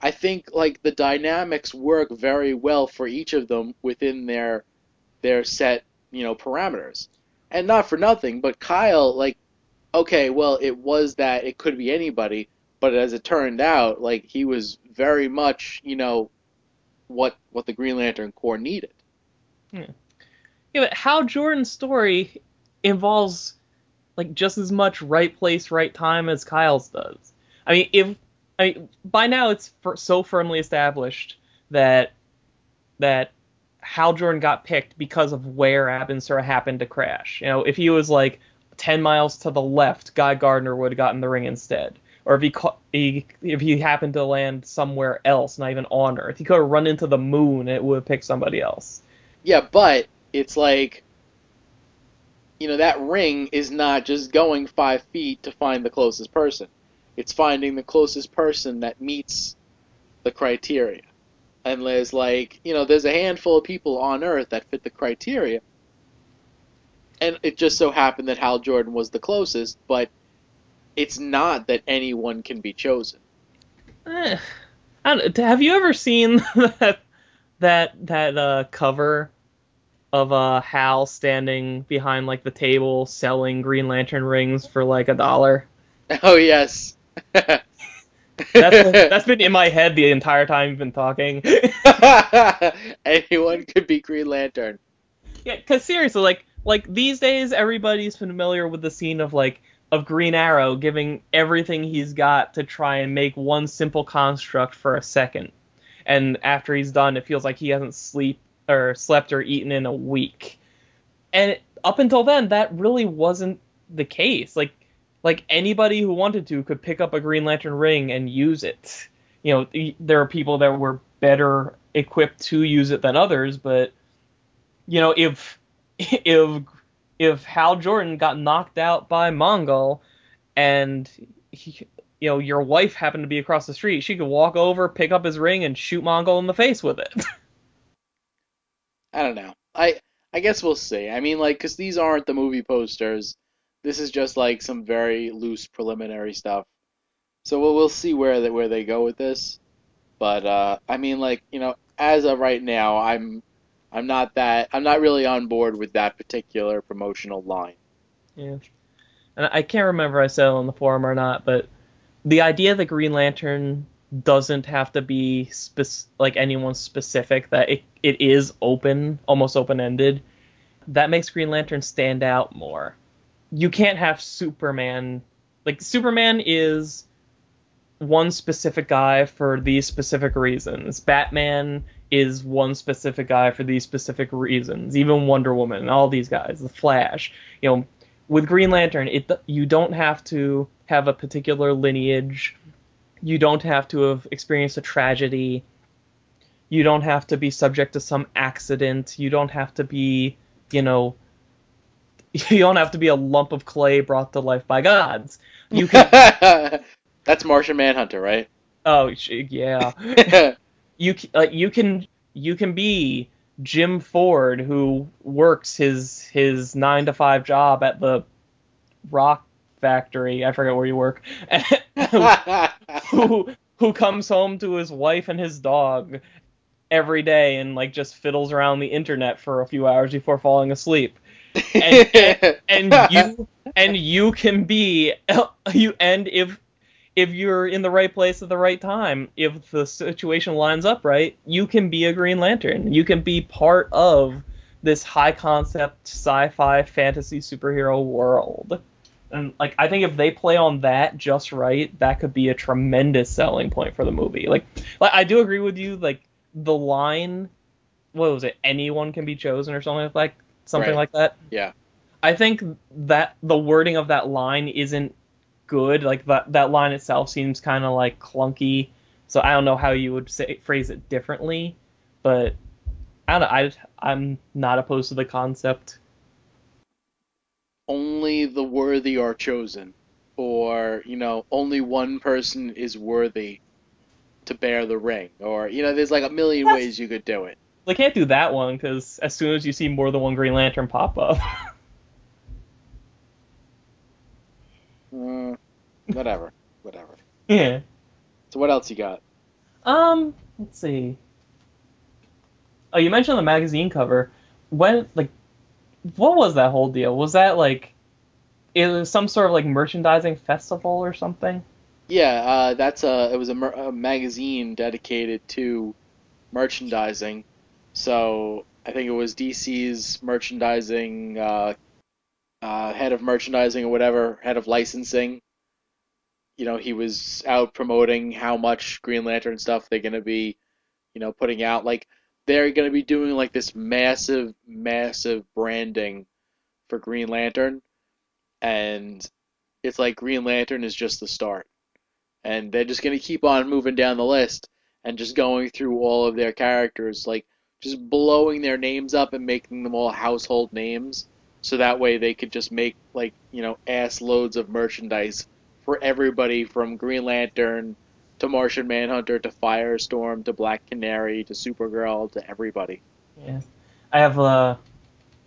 I think like the dynamics work very well for each of them within their their set you know parameters, and not for nothing, but Kyle like okay, well it was that it could be anybody, but as it turned out, like he was very much you know what what the Green Lantern Corps needed. Hmm. Yeah, but Hal Jordan's story involves like just as much right place, right time as Kyle's does. I mean, if I mean by now it's so firmly established that that Hal Jordan got picked because of where Abin Sur happened to crash. You know, if he was like ten miles to the left, Guy Gardner would have gotten the ring instead. Or if he, ca- he if he happened to land somewhere else, not even on Earth, he could have run into the moon. It would have picked somebody else. Yeah, but it's like, you know, that ring is not just going five feet to find the closest person. It's finding the closest person that meets the criteria. And there's like, you know, there's a handful of people on Earth that fit the criteria. And it just so happened that Hal Jordan was the closest, but it's not that anyone can be chosen. Eh, I don't, have you ever seen *laughs* that that that uh, cover of uh, Hal standing behind like the table selling Green Lantern rings for like a dollar? *laughs* Oh yes. That's *laughs* that's been in my head the entire time you've been talking. *laughs* Anyone could be Green Lantern. Yeah, because seriously, like like these days, everybody's familiar with the scene of like of Green Arrow giving everything he's got to try and make one simple construct for a second, and after he's done, it feels like he hasn't sleep or slept or eaten in a week. And up until then, that really wasn't the case. Like like anybody who wanted to could pick up a Green Lantern ring and use it. You know, there are people that were better equipped to use it than others, but you know, if *laughs* if if Hal Jordan got knocked out by Mongul and he, you know your wife happened to be across the street, she could walk over, pick up his ring, and shoot Mongul in the face with it. *laughs* I don't know. I I guess we'll see. I mean, like, because these aren't the movie posters. This is just like some very loose preliminary stuff. So we'll we'll see where they where they go with this. But uh, I mean, like, you know, as of right now, I'm I'm not that I'm not really on board with that particular promotional line. Yeah. And I can't remember I said it on the forum or not, but the idea that Green Lantern doesn't have to be spec- like anyone specific, that it, it is open, almost open ended, that makes Green Lantern stand out more. You can't have Superman. Like, Superman is one specific guy for these specific reasons. Batman is one specific guy for these specific reasons. Even Wonder Woman, and all these guys, the Flash. You know, with Green Lantern, it you don't have to have a particular lineage. You don't have to have experienced a tragedy. You don't have to be subject to some accident. You don't have to be, you know, *laughs* you don't have to be a lump of clay brought to life by gods. You *laughs* can. That's Martian Manhunter, right? Oh yeah. *laughs* you like you can you can be Jim Ford who works his his nine to five job at the rock factory. I forget where you work. who who comes home to his wife and his dog every day and like just fiddles around the internet for a few hours before falling asleep. And, *laughs* and, and you and you can be *laughs* you and if if you're in the right place at the right time, if the situation lines up right, you can be a Green Lantern. You can be part of this high concept sci-fi fantasy superhero world. And like I think if they play on that just right, that could be a tremendous selling point for the movie. Like like I do agree with you like the line what was it? Anyone can be chosen or something like something Right. like that. yeah. I think that the wording of that line isn't good. Like that that line itself seems kind of like clunky. So I don't know how you would say phrase it differently, but I don't know. I I'm not opposed to the concept. Only the worthy are chosen, or you know, only one person is worthy to bear the ring, or you know, there's like a million That's- ways you could do it. They can't do that one because as soon as you see more than one Green Lantern pop up, *laughs* Mm, whatever, whatever. yeah. So what else you got? Um, let's see. Oh, you mentioned the magazine cover. When like, what was that whole deal? Was that like, it was some sort of like merchandising festival or something? Yeah, uh, that's a it was a, mer- a magazine dedicated to merchandising. So I think it was DC's merchandising uh, uh, head of merchandising or whatever, head of licensing. You know, he was out promoting how much Green Lantern stuff they're gonna be, you know, putting out. Like they're gonna be doing like this massive, massive branding for Green Lantern, and it's like Green Lantern is just the start and they're just going to keep on moving down the list and just going through all of their characters like just blowing their names up and making them all household names so that way they could just make like you know ass loads of merchandise for everybody from green lantern to martian manhunter to firestorm to black canary to supergirl to everybody Yeah. I have uh,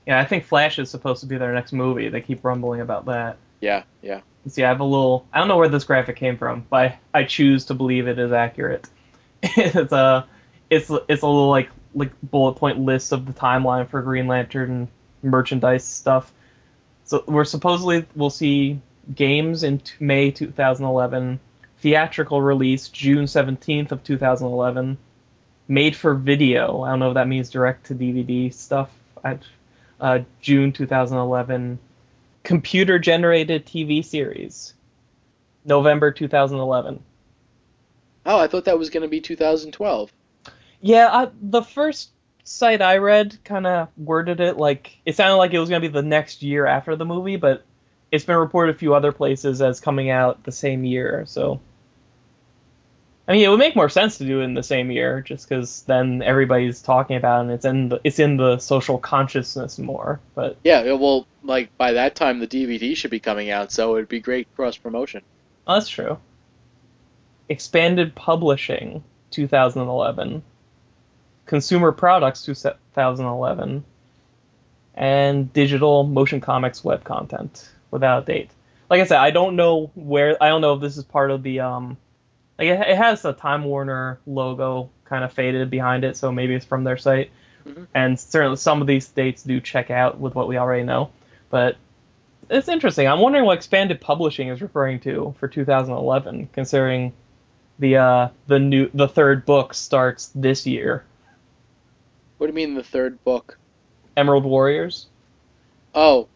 yeah, I think Flash is supposed to be their next movie. They keep rumbling about that. yeah yeah See, I have a little. I don't know where this graphic came from, but I, I choose to believe it is accurate. *laughs* it's a it's it's a little like like bullet point list of the timeline for Green Lantern merchandise stuff. So we're supposedly we'll see games in May 2011, theatrical release June 17th of 2011, made for video. I don't know if that means direct to DVD stuff. At, uh, June 2011, computer generated TV series, November 2011. Oh, I thought that was going to be 2012. Yeah, I, the first site I read kind of worded it like it sounded like it was going to be the next year after the movie, but it's been reported a few other places as coming out the same year. So, I mean, it would make more sense to do it in the same year, just because then everybody's talking about it and it's in the it's in the social consciousness more. But Yeah, yeah, well, like by that time the DVD should be coming out, so it'd be great cross promotion. oh, that's true. Expanded publishing, 2011. Consumer products, 2011. And digital motion comics web content without a date. Like I said, I don't know where. I don't know if this is part of the um. Like it, it has a Time Warner logo kind of faded behind it, so maybe it's from their site. Mhm. And certainly some of these dates do check out with what we already know, but it's interesting. I'm wondering what expanded publishing is referring to for 2011, considering the uh the new the third book starts this year. What do you mean the third book? Emerald Warriors. Oh,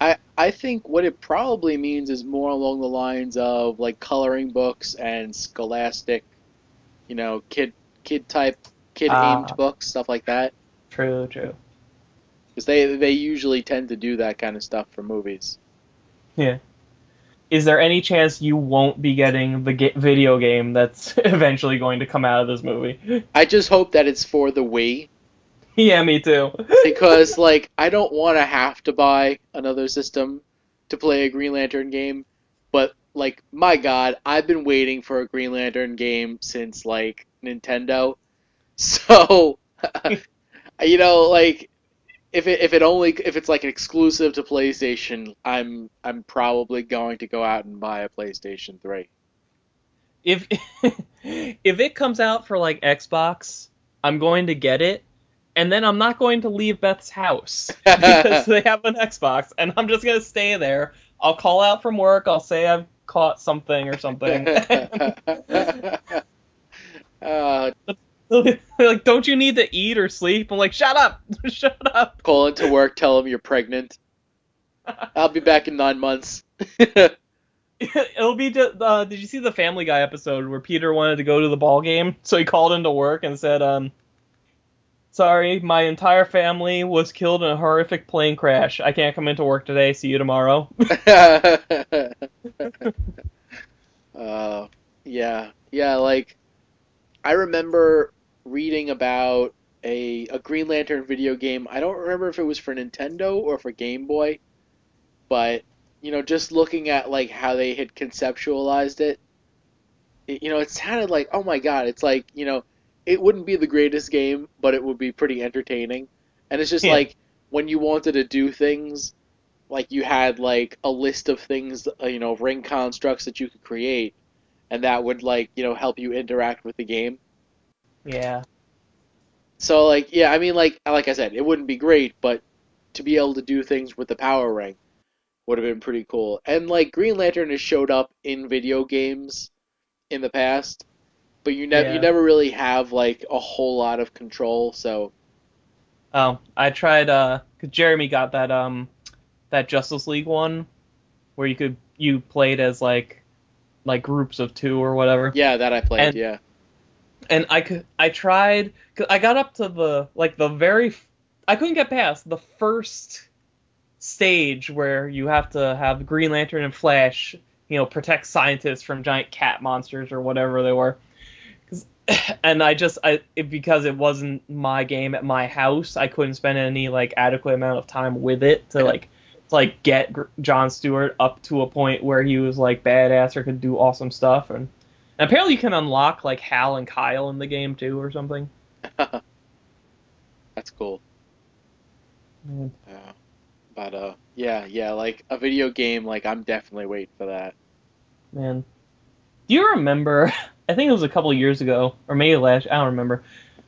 I I think what it probably means is more along the lines of like coloring books and scholastic, you know, kid kid type kid aimed Ah. books, stuff like that. True, true. Because they they usually tend to do that kind of stuff for movies. Yeah. Is there any chance you won't be getting the ga- video game that's *laughs* eventually going to come out of this movie? I just hope that it's for the Wii *laughs* yeah, me too. *laughs* because like I don't want to have to buy another system to play a Green Lantern game, but like my god, I've been waiting for a Green Lantern game since like Nintendo. *laughs* So you know, like if it if it only if it's like an exclusive to PlayStation, I'm I'm probably going to go out and buy a PlayStation 3. if if it comes out for like Xbox, I'm going to get it, and then I'm not going to leave Beth's house *laughs* because they have an Xbox, and I'm just gonna stay there. I'll call out from work. I'll say I've caught something or something. *laughs* uh, *laughs* like, don't you need to eat or sleep? I'm like, shut up, shut up. call into work, tell them you're pregnant. I'll be back in nine months. It'll be just. Uh, did you see the Family Guy episode where Peter wanted to go to the ball game, so he called into work and said, um, "Sorry, my entire family was killed in a horrific plane crash. I can't come into work today. See you tomorrow." *laughs* *laughs* uh, yeah, yeah. Like, I remember reading about a a Green Lantern video game. I don't remember if it was for Nintendo or for Game Boy, but you know, just looking at like how they had conceptualized it, it you know, it sounded like, oh my god, it's like you know, it wouldn't be the greatest game, but it would be pretty entertaining. And it's just Yeah. like when you wanted to do things like you had like a list of things, uh, you know, ring constructs that you could create, and that would like you know help you interact with the game. yeah, So like yeah, I mean like like I said, it wouldn't be great, but to be able to do things with the power ring would have been pretty cool. And like Green Lantern has showed up in video games in the past, but you never Yeah. you never really have like a whole lot of control. So Oh, I tried. Uh, cause Jeremy got that um, that Justice League one, where you could you played as like, like groups of two or whatever. yeah, that I played. And- yeah, and I could I tried 'cause I got up to the like the very f- I couldn't get past the first stage where you have to have Green Lantern and Flash you know protect scientists from giant cat monsters or whatever they were *laughs* and I just I it, because it wasn't my game at my house I couldn't spend any like adequate amount of time with it to like to like get Gr- John Stewart up to a point where he was like badass or could do awesome stuff and and apparently you can unlock like Hal and Kyle in the game too or something. *laughs* that's cool. Uh, but uh, yeah, yeah, like a video game, like I'm definitely waiting for that. Man. Do you remember *laughs* I think it was a couple of years ago, or maybe last. I don't remember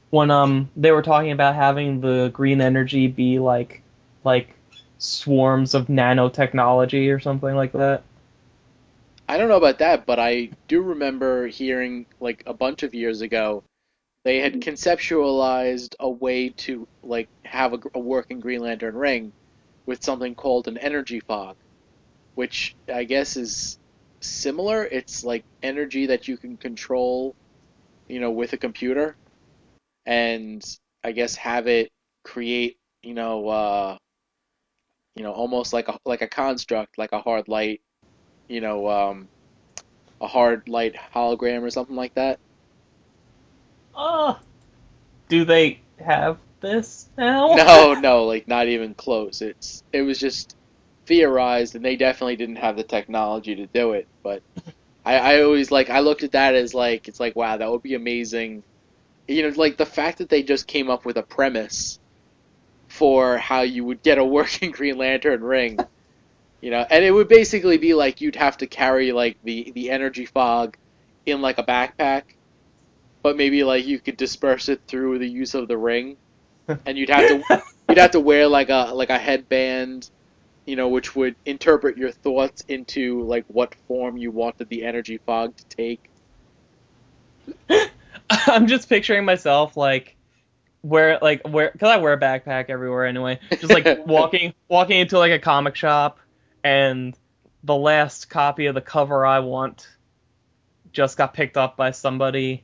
when um they were talking about having the green energy be like like swarms of nanotechnology or something like that. I don't know about that, but I do remember hearing like a bunch of years ago they had conceptualized a way to like have a, a working Green Lantern ring with something called an energy fog, which I guess is similar. It's like energy that you can control, you know, with a computer, and I guess have it create, you know, uh, you know, almost like a like a construct, like a hard light, you know, um, a hard light hologram or something like that. Uh, do they have this now? No, *laughs* no, like not even close. It's it was just theorized, and they definitely didn't have the technology to do it. But I, I always like I looked at that as like it's like wow, that would be amazing. You know, like the fact that they just came up with a premise for how you would get a *laughs* working Green Lantern ring. You know, and it would basically be like you'd have to carry like the the energy fog in like a backpack, but maybe like you could disperse it through the use of the ring, *laughs* and you'd have to you'd have to wear like a like a headband, you know, which would interpret your thoughts into like what form you wanted the energy fog to take. *laughs* I'm just picturing myself like wear like wear because I wear a backpack everywhere anyway. Just like *laughs* walking walking into like a comic shop and the last copy of the cover I want just got picked up by somebody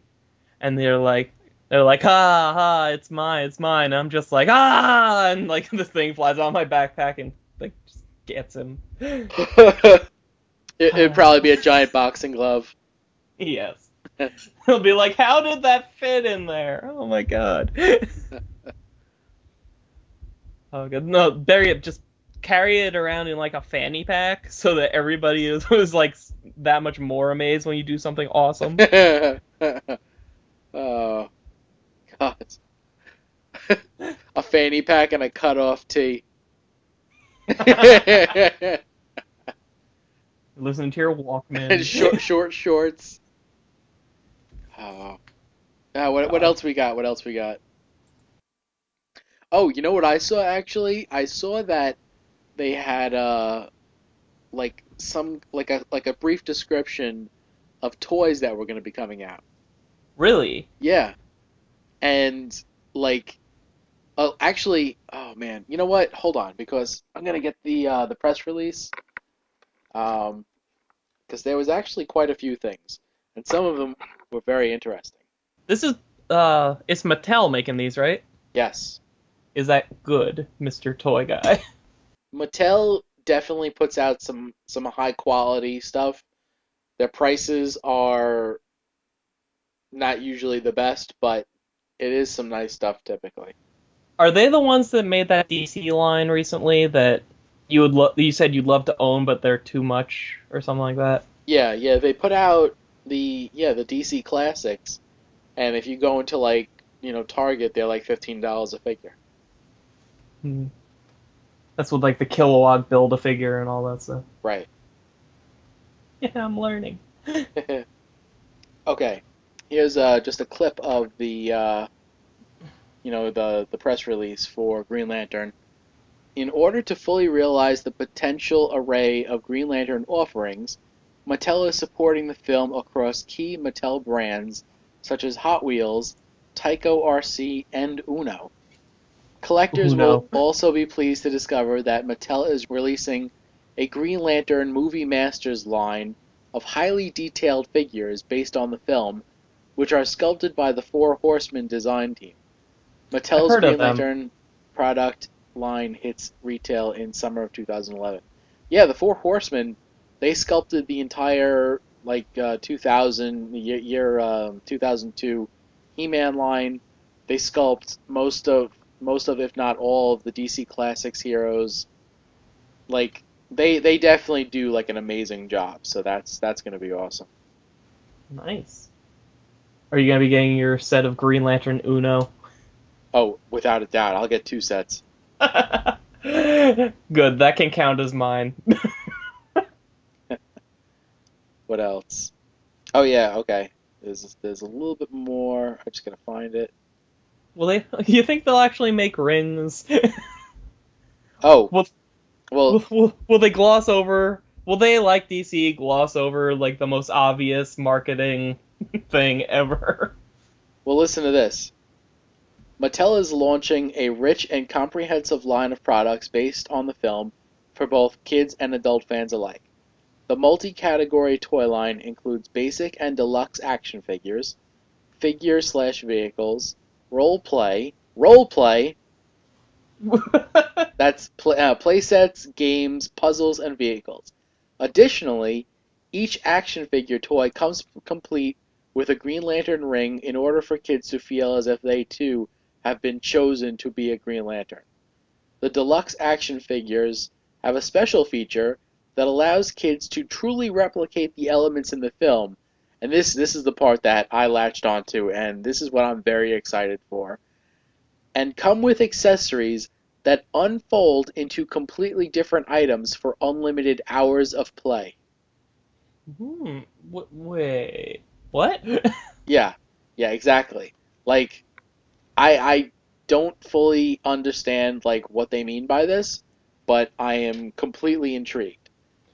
and they're like they're like ha ha it's mine it's mine and I'm just like ah and like *laughs* the thing flies on my backpack and gets him. *laughs* it, it'd probably be a giant boxing glove. Yes. He'll be like, how did that fit in there? Oh my god. *laughs* oh god. No, bury it. Just carry it around in like a fanny pack so that everybody is, *laughs* is like that much more amazed when you do something awesome. oh, God. a fanny pack and a cut off tee. *laughs* Listen to your Walkman. and *laughs* short, short shorts. Oh. Uh, what, what else we got? What else we got? Oh, you know what I saw actually? I saw that they had uh like some like a like a brief description of toys that were going to be coming out. Really? Yeah. And like oh actually oh man, you know what? Hold on because I'm going to get the uh the press release. Um because there was actually quite a few things and some of them were very interesting. This is uh it's Mattel making these, right? Yes. Is that good, Mr. Toy Guy? *laughs* Mattel definitely puts out some some high quality stuff. Their prices are not usually the best, but it is some nice stuff typically. Are they the ones that made that DC line recently that you would lo- you said you'd love to own but they're too much or something like that? Yeah, yeah, they put out the yeah, the DC classics. And if you go into like, you know, Target, they're like $15 a figure. Hmm. That's with like the Kilowog build a figure and all that stuff. Right. *laughs* Yeah, I'm learning. *laughs* okay. Here's uh, just a clip of the uh, you know the the press release for Green Lantern. In order to fully realize the potential array of Green Lantern offerings, Mattel is supporting the film across key Mattel brands such as Hot Wheels, Tyco RC, and Uno. Collectors Uno. will also be pleased to discover that Mattel is releasing a Green Lantern Movie Masters line of highly detailed figures based on the film, which are sculpted by the Four Horsemen design team. Mattel's Green. Lantern product line hits retail in summer of 2011. Yeah, the Four Horsemen, they sculpted the entire like uh, 2000 year, year um 2002 He-Man line. They sculpt most of most of if not all of the DC Classics heroes. Like they they definitely do like an amazing job. So that's that's going to be awesome. Nice. Are you gonna be getting your set of Green Lantern Uno? Oh, without a doubt, I'll get two sets. *laughs* Good, that can count as mine. *laughs* What else? Oh yeah, okay. There's there's a little bit more. I'm just gonna find it. Will they? *laughs* You think they'll actually make rings? Oh, Well- well, will, will, will they gloss over? Will they, like DC, gloss over like the most obvious marketing thing ever? well. Listen to this. Mattel is launching a rich and comprehensive line of products based on the film for both kids and adult fans alike. The multi-category toy line includes basic and deluxe action figures, figure slash vehicles, role play, role play, *laughs* That's pl- uh, playsets, games, puzzles, and vehicles. Additionally, each action figure toy comes complete with a Green Lantern ring in order for kids to feel as if they too have been chosen to be a Green Lantern. The deluxe action figures have a special feature that allows kids to truly replicate the elements in the film. And this this is the part that I latched onto and this is what I'm very excited for. And come with accessories that unfold into completely different items for unlimited hours of play. hmm. Wait. What? *laughs* Yeah, yeah, exactly. Like, I I don't fully understand like what they mean by this, but I am completely intrigued.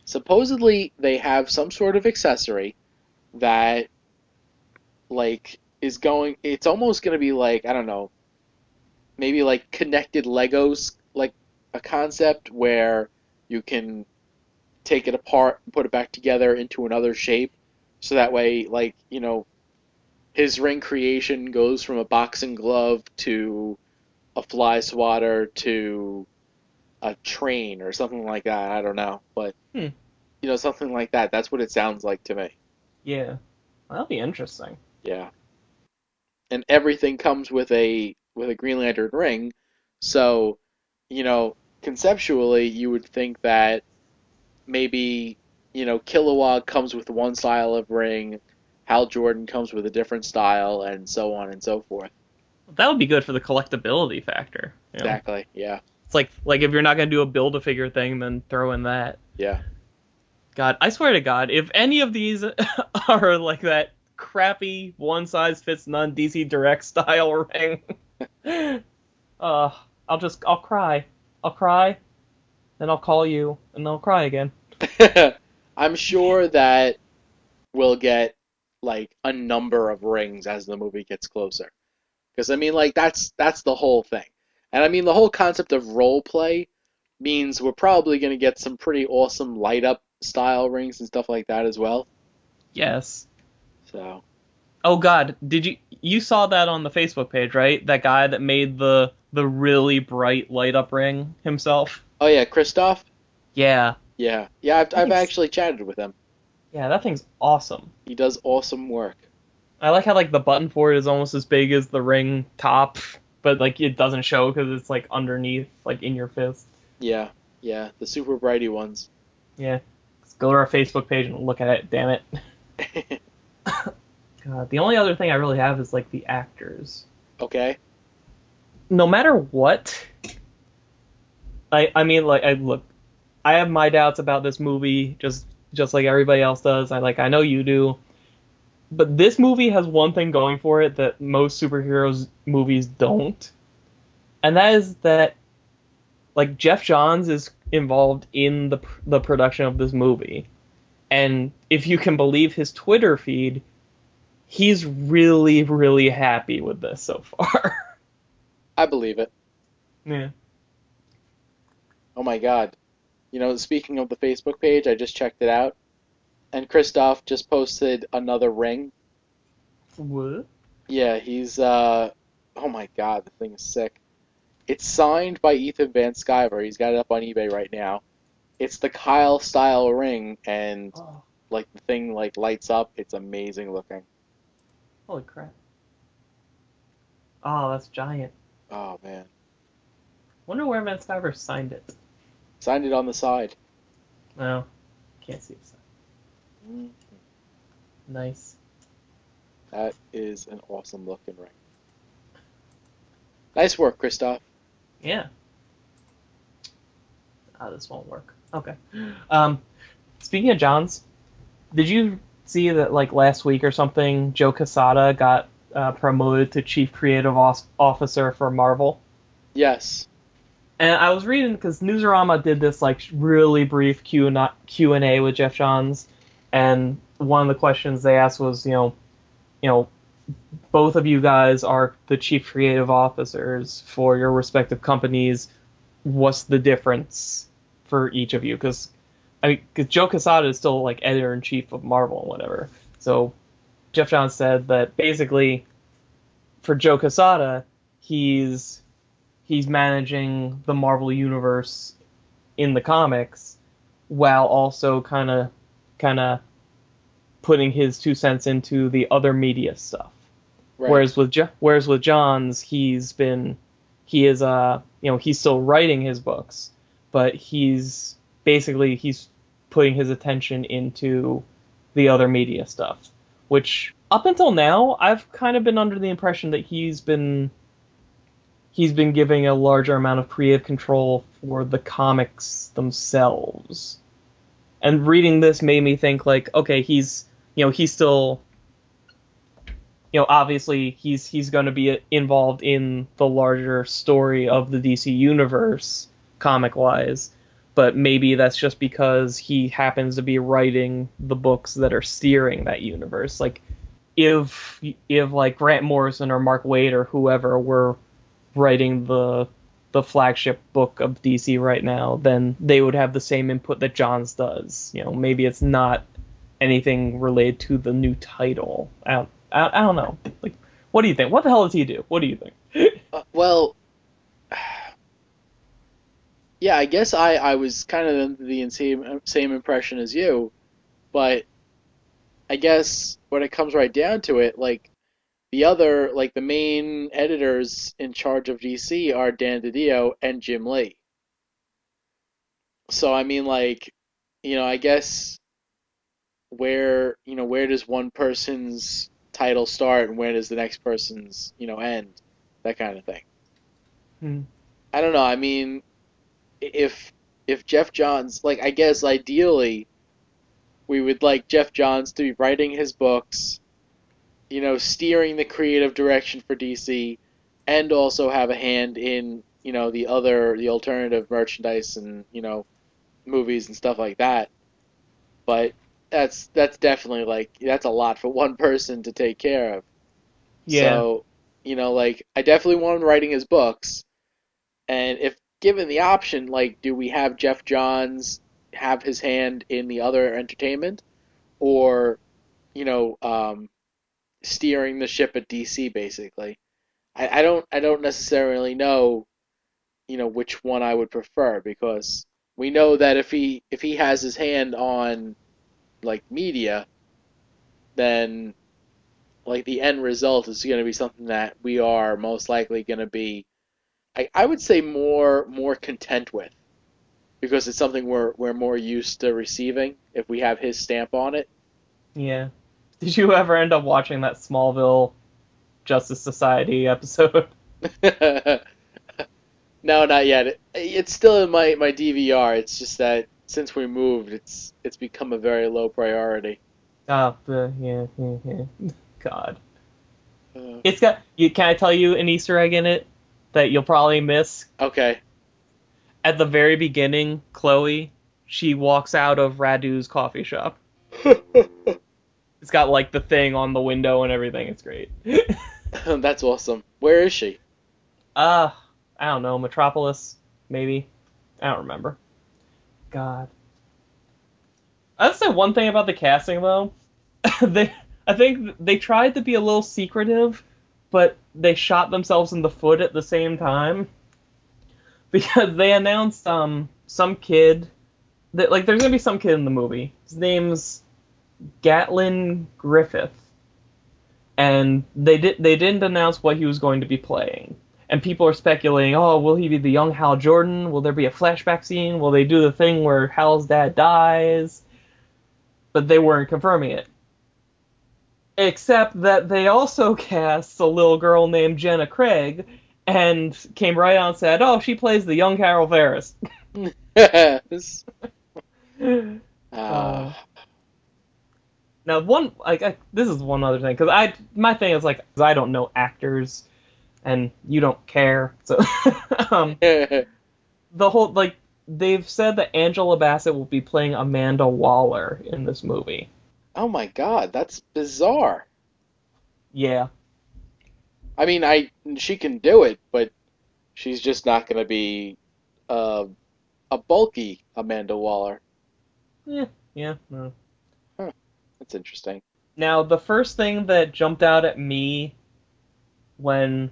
Supposedly they have some sort of accessory that like is going. It's almost gonna be like I don't know, maybe like connected Legos, like a concept where you can take it apart and put it back together into another shape so that way like you know his ring creation goes from a boxing glove to a fly swatter to a train or something like that. I don't know, but Hmm. you know something like that. That's what it sounds like to me. yeah. That'll be interesting. Yeah. And everything comes with a with a Green Lantern ring, so you know conceptually you would think that maybe you know Kilowog comes with one style of ring, Hal Jordan comes with a different style, and so on and so forth. That would be good for the collectability factor. you know? Exactly. Yeah. It's like like if you're not gonna do a build a figure thing, then throw in that. Yeah. God, I swear to God, if any of these *laughs* are like that crappy one size fits none DC Direct style *laughs* ring, *laughs* uh, I'll just I'll cry. I'll cry, then I'll call you, and then I'll cry again. I'm sure that we'll get like a number of rings as the movie gets closer. Because I mean, like that's that's the whole thing, and I mean the whole concept of role play means we're probably gonna get some pretty awesome light up style rings and stuff like that as well. Yes. So Oh God, did you you saw that on the Facebook page, right? That guy that made the the really bright light up ring himself. oh yeah, Christoph. Yeah. Yeah, yeah, I've, I've actually chatted with him. Yeah, that thing's awesome. He does awesome work. I like how like the button for it is almost as big as the ring top, but like it doesn't show because it's like underneath, like in your fist. Yeah, yeah, the super brighty ones. Yeah. Just go to our Facebook page and look at it. Damn it. *laughs* God, the only other thing I really have is like the actors. okay. No matter what, I I mean like I look, I have my doubts about this movie just just like everybody else does. I like I know you do. But this movie has one thing going for it that most superheroes movies don't. And that is that like Geoff Johns is involved in the the production of this movie. And if you can believe his Twitter feed, he's really really happy with this so far. *laughs* I believe it. yeah. Oh my god. You know, speaking of the Facebook page, I just checked it out. And Christoph just posted another ring. What? Yeah, he's uh oh my god, the thing is sick. It's signed by Ethan Van Sciver. He's got it up on eBay right now. It's the Kyle style ring and Oh, like the thing like lights up. It's amazing looking. holy crap. Oh, that's giant. Oh man. Wonder where Van Sciver signed it. Signed it on the side. No, can't see it. Mm, Nice. That is an awesome looking ring. Nice work, Christoph. Yeah. Ah, this won't work. Okay. Um, speaking of Johns, did you see that like last week or something, Joe Quesada got uh, promoted to chief creative officer for Marvel? Yes. And I was reading because Newsarama did this like really brief Q and Q and A with Geoff Johns, and one of the questions they asked was, you know, you know, both of you guys are the chief creative officers for your respective companies. What's the difference for each of you? Because I mean, because Joe Quesada is still like editor in chief of Marvel and whatever. So Geoff Johns said that basically for Joe Quesada, he's he's managing the Marvel universe in the comics while also kind of kind of putting his two cents into the other media stuff. Right. Whereas with Jo- whereas with Johns, he's been he is uh you know he's still writing his books, but he's basically he's putting his attention into the other media stuff, which up until now I've kind of been under the impression that he's been he's been giving a larger amount of creative control for the comics themselves. And reading this made me think like, okay, he's you know, he's still you know, obviously he's he's going to be involved in the larger story of the DC universe comic-wise, but maybe that's just because he happens to be writing the books that are steering that universe. Like if if like Grant Morrison or Mark Waid or whoever were writing the the flagship book of DC right now, then they would have the same input that Johns does. You know, maybe it's not anything related to the new title. I don't, I, I don't know. Like, what do you think? What the hell does he do? What do you think? *laughs* Uh, well, yeah, I guess I, I was kind of the same same impression as you, but I guess when it comes right down to it, like the other, like the main editors in charge of DC are Dan DiDio and Jim Lee. So I mean, like, you know, I guess where you know where does one person's title start and where does the next person's you know end, that kind of thing. Hmm. I don't know. I mean, if if Geoff Johns, like, I guess ideally, we would like Geoff Johns to be writing his books, you know, steering the creative direction for DC, and also have a hand in you know the other the alternative merchandise and you know movies and stuff like that. But that's that's definitely like that's a lot for *laughs* one person to take care of. Yeah. So, you know, like I definitely want him writing his books. And if given the option, like, do we have Geoff Johns have his hand in the other entertainment, or, you know, um, steering the ship at DC basically? I, I don't I don't necessarily know, you know, which one I would prefer because we know that if he if he has his hand on like media, then like the end result is going to be something that we are most likely going to be I, I would say more more content with because it's something we're we're more used to receiving if we have his stamp on it. Yeah. *laughs* Did you ever end up watching that Smallville Justice Society episode? *laughs* *laughs* no, not yet. It, it's still in my, my DVR. It's just that since we moved, it's it's become a very low priority. Oh, uh, yeah, yeah, yeah. God. Uh, It's got. You, can I tell you an Easter egg in it that you'll probably miss? okay. At the very beginning, Chloe, she walks out of Radu's coffee shop. It's got like the thing on the window and everything. It's great. *laughs* That's awesome. Where is she? Uh, I don't know, Metropolis, maybe. I don't remember. God. I'd say one thing about the casting though. *laughs* they I think they tried to be a little secretive, but they shot themselves in the foot at the same time. *laughs* Because they announced um some kid that like there's gonna be some kid in the movie. His name's Gattlin Griffith. And they did they didn't announce what he was going to be playing and people are speculating, oh, will he be the young Hal Jordan? Will there be a flashback scene? Will they do the thing where Hal's dad dies? But they weren't confirming it. Except that they also *laughs* cast a little girl named Jenna Craig and came right out and said, oh, she plays the young Carol Ferris. Yes. Uh, Uh, Now, one like I, this is one other thing because I my thing is like I don't know actors, and you don't care. So *laughs* um, *laughs* the whole like they've said that Angela Bassett will be playing Amanda Waller in this movie. oh my god, that's bizarre. Yeah, I mean, I she can do it, but she's just not going to be uh, a bulky Amanda Waller. yeah, yeah. no. That's interesting. Now, the first thing that jumped out at me when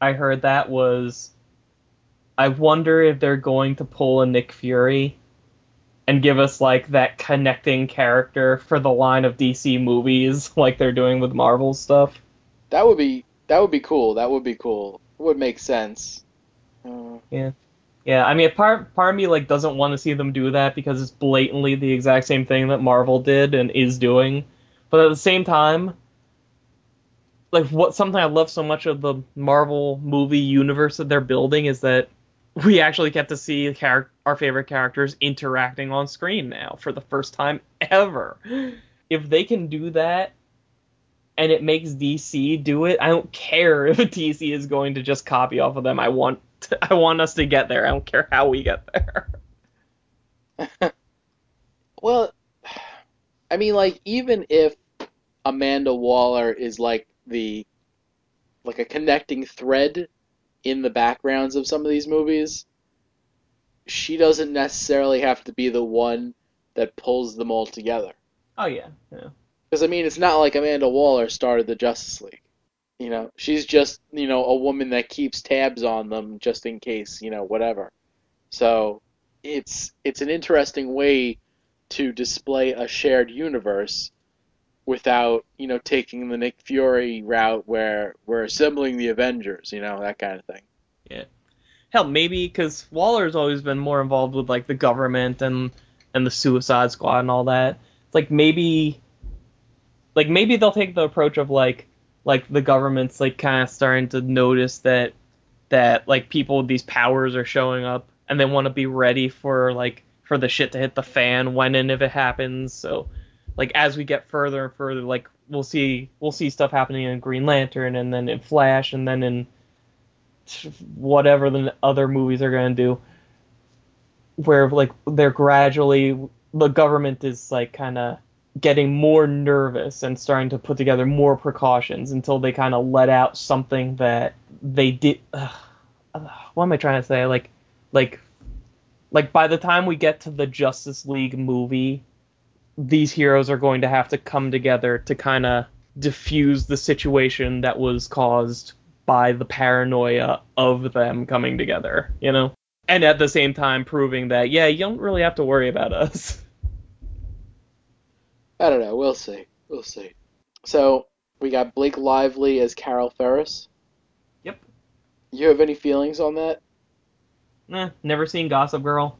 I heard that was I wonder if they're going to pull a Nick Fury and give us like that connecting character for the line of DC movies *laughs* like they're doing with Marvel stuff. That would be that would be cool. That would be cool. It would make sense. Uh, Yeah, I mean, part part of me like doesn't want to see them do that because it's blatantly the exact same thing that Marvel did and is doing. But at the same time, like what something I love so much of the Marvel movie universe that they're building is that we actually get to see char- our favorite characters interacting on screen now for the first time ever. If they can do that and it makes DC do it, I don't care *laughs* if DC is going to just copy off of them. I want *laughs* I want us to get there. I don't care how we get there. *laughs* well, I mean, like even if Amanda Waller is like the like a connecting thread in the backgrounds of some of these movies, she doesn't necessarily have to be the one that pulls them all together. Oh yeah, yeah. Because I mean, it's not like Amanda Waller started the Justice League. You know, she's just you know a woman that keeps tabs on them just in case you know whatever. So it's it's an interesting way to display a shared universe without you know taking the Nick Fury route where we're assembling the Avengers. You know that kind of thing. Yeah. Hell, maybe because Waller's always been more involved with like the government and and the Suicide Squad and all that. It's like maybe, like maybe they'll take the approach of like like the government's like kind of starting to notice that that like people with these powers are showing up and they want to be ready for like for the shit to hit the fan when and if it happens. So like as we get further and further, like we'll see we'll see stuff happening in Green Lantern and then in Flash and then in whatever the other movies are going to do where like they're gradually the government is like kind of getting more nervous and starting to put together more precautions until they kind of let out something that they did uh, what am i trying to say like like like by the time we get to the justice league movie these heroes are going to have to come together to kind of diffuse the situation that was caused by the paranoia of them coming together, you know? And at the same time proving that, yeah, you don't really have to worry about us. *laughs* I don't know. We'll see. We'll see. So we got Blake Lively as Carol Ferris. Yep. You have any feelings on that? Nah, never seen Gossip Girl.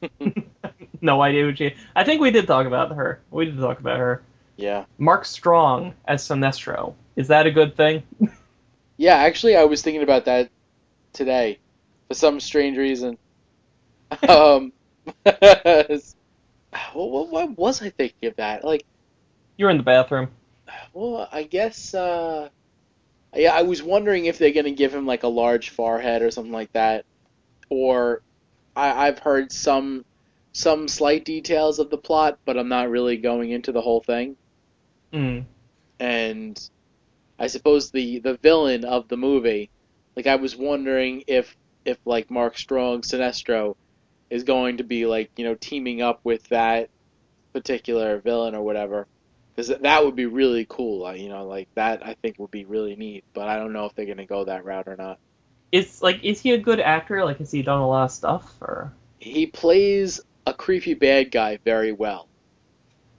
*laughs* *laughs* no idea who she I think we did talk about her. We did talk about her. Yeah. Mark Strong as Sinestro. Is that a good thing? *laughs* Yeah, actually, I was thinking about that today for some strange reason. um, *sighs* what, what, what was I thinking of that? Like, You're in the bathroom. *sighs* well, I guess, uh, yeah, I was wondering if they're gonna give him like a large forehead or something like that, or I, I've heard some some slight details of the plot, but I'm not really going into the whole thing. Mm. and I suppose the the villain of the movie, like I was wondering if if like Mark Strong Sinestro is going to be like you know teaming up with that particular villain or whatever, because that would be really cool. You know, like that I think would be really neat. But I don't know if they're gonna go that route or not. Is like is he a good actor? Like has he done a lot of stuff or He plays a creepy bad guy very well.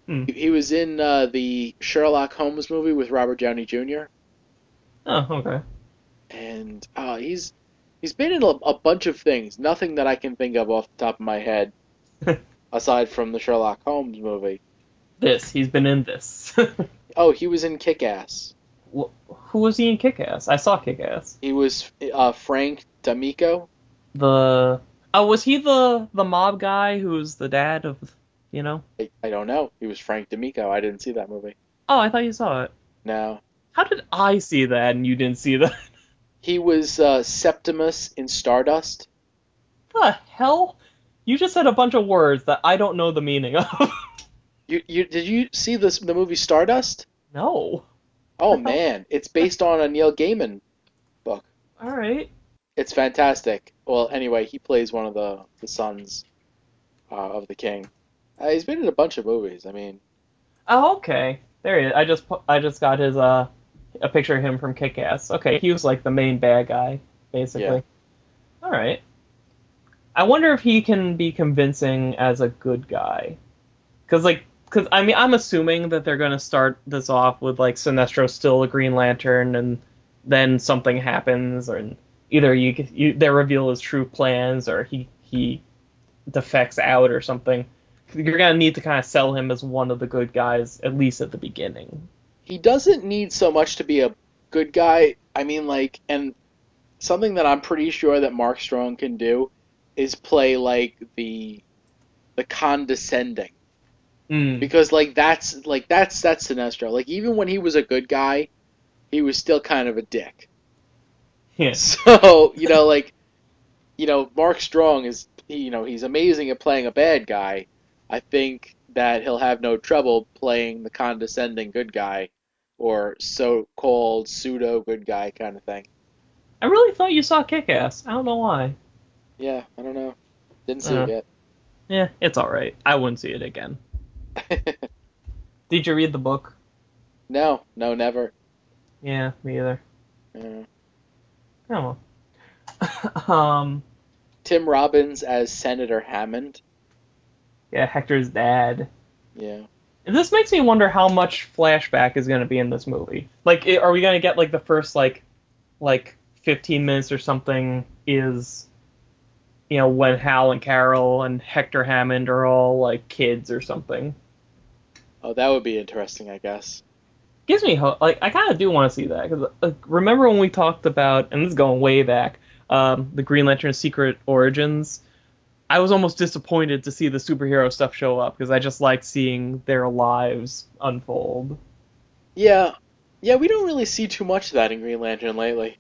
Hmm. He- He was in uh, the Sherlock Holmes movie with Robert Downey Jr. Oh, okay. and uh, he's he's been in a, a bunch of things. Nothing that I can think of off the top of my head, *laughs* aside from the Sherlock Holmes movie. This, he's been in this. *laughs* Oh, he was in Kick-Ass. Wh- Who was he in Kick-Ass? I saw Kick-Ass. He was uh, Frank D'Amico. The oh, was he the the mob guy who's the dad of You know? I, I don't know. He was Frank D'Amico. I didn't see that movie. Oh, I thought you saw it. No. How did I see that and you didn't see that? He was uh, Septimus in Stardust. the hell? You just said a bunch of words that I don't know the meaning of. *laughs* You, you did you see this the movie Stardust? no. Oh man, it's based on a Neil Gaiman book. All right. It's fantastic. Well, anyway, he plays one of the the sons uh, of the king. Uh, he's been in a bunch of movies. I mean, Oh, okay. There he is. I just I just got his uh a picture of him from Kick-Ass. Okay, he was like the main bad guy, basically. Yeah. All right. I wonder if he can be convincing as a good guy, because like, because I mean, I'm assuming that they're gonna start this off with like Sinestro still a Green Lantern, and then something happens, or either you, you they reveal his true plans, or he he defects out or something. You're gonna need to kind of sell him as one of the good guys, at least at the beginning. He doesn't need so much to be a good guy. I mean, like, and something that I'm pretty sure that Mark Strong can do is play like the the condescending Mm. because like that's like that's that's Sinestro. Like even when he was a good guy, he was still kind of a dick. Yeah. *laughs* So you know, like, you know, Mark Strong is you know he's amazing at playing a bad guy. I think that he'll have no trouble playing the condescending good guy, or so-called pseudo good guy kind of thing. I really thought you saw Kick-Ass. I don't know why. Yeah, I don't know. Didn't see Uh. it yet. Yeah, it's all right. I wouldn't see it again. *laughs* Did you read the book? no, no, never. Yeah, me either. Yeah. Oh *laughs* um, Tim Robbins as Senator Hammond. Yeah, Hector's dad. Yeah. This makes me wonder how much flashback is going to be in this movie. Like, i- are we going to get like the first like, like 15 minutes or something is, you know, when Hal and Carol and Hector Hammond are all like kids or something. Oh, that would be interesting, I guess. gives me hope. Like I kind of do want to see that because like, remember when we talked about, and this is going way back, um, the Green Lantern Secret Origins. I was almost disappointed to see the superhero stuff show up because I just like seeing their lives unfold. Yeah. Yeah, we don't really see too much of that in Green Lantern lately.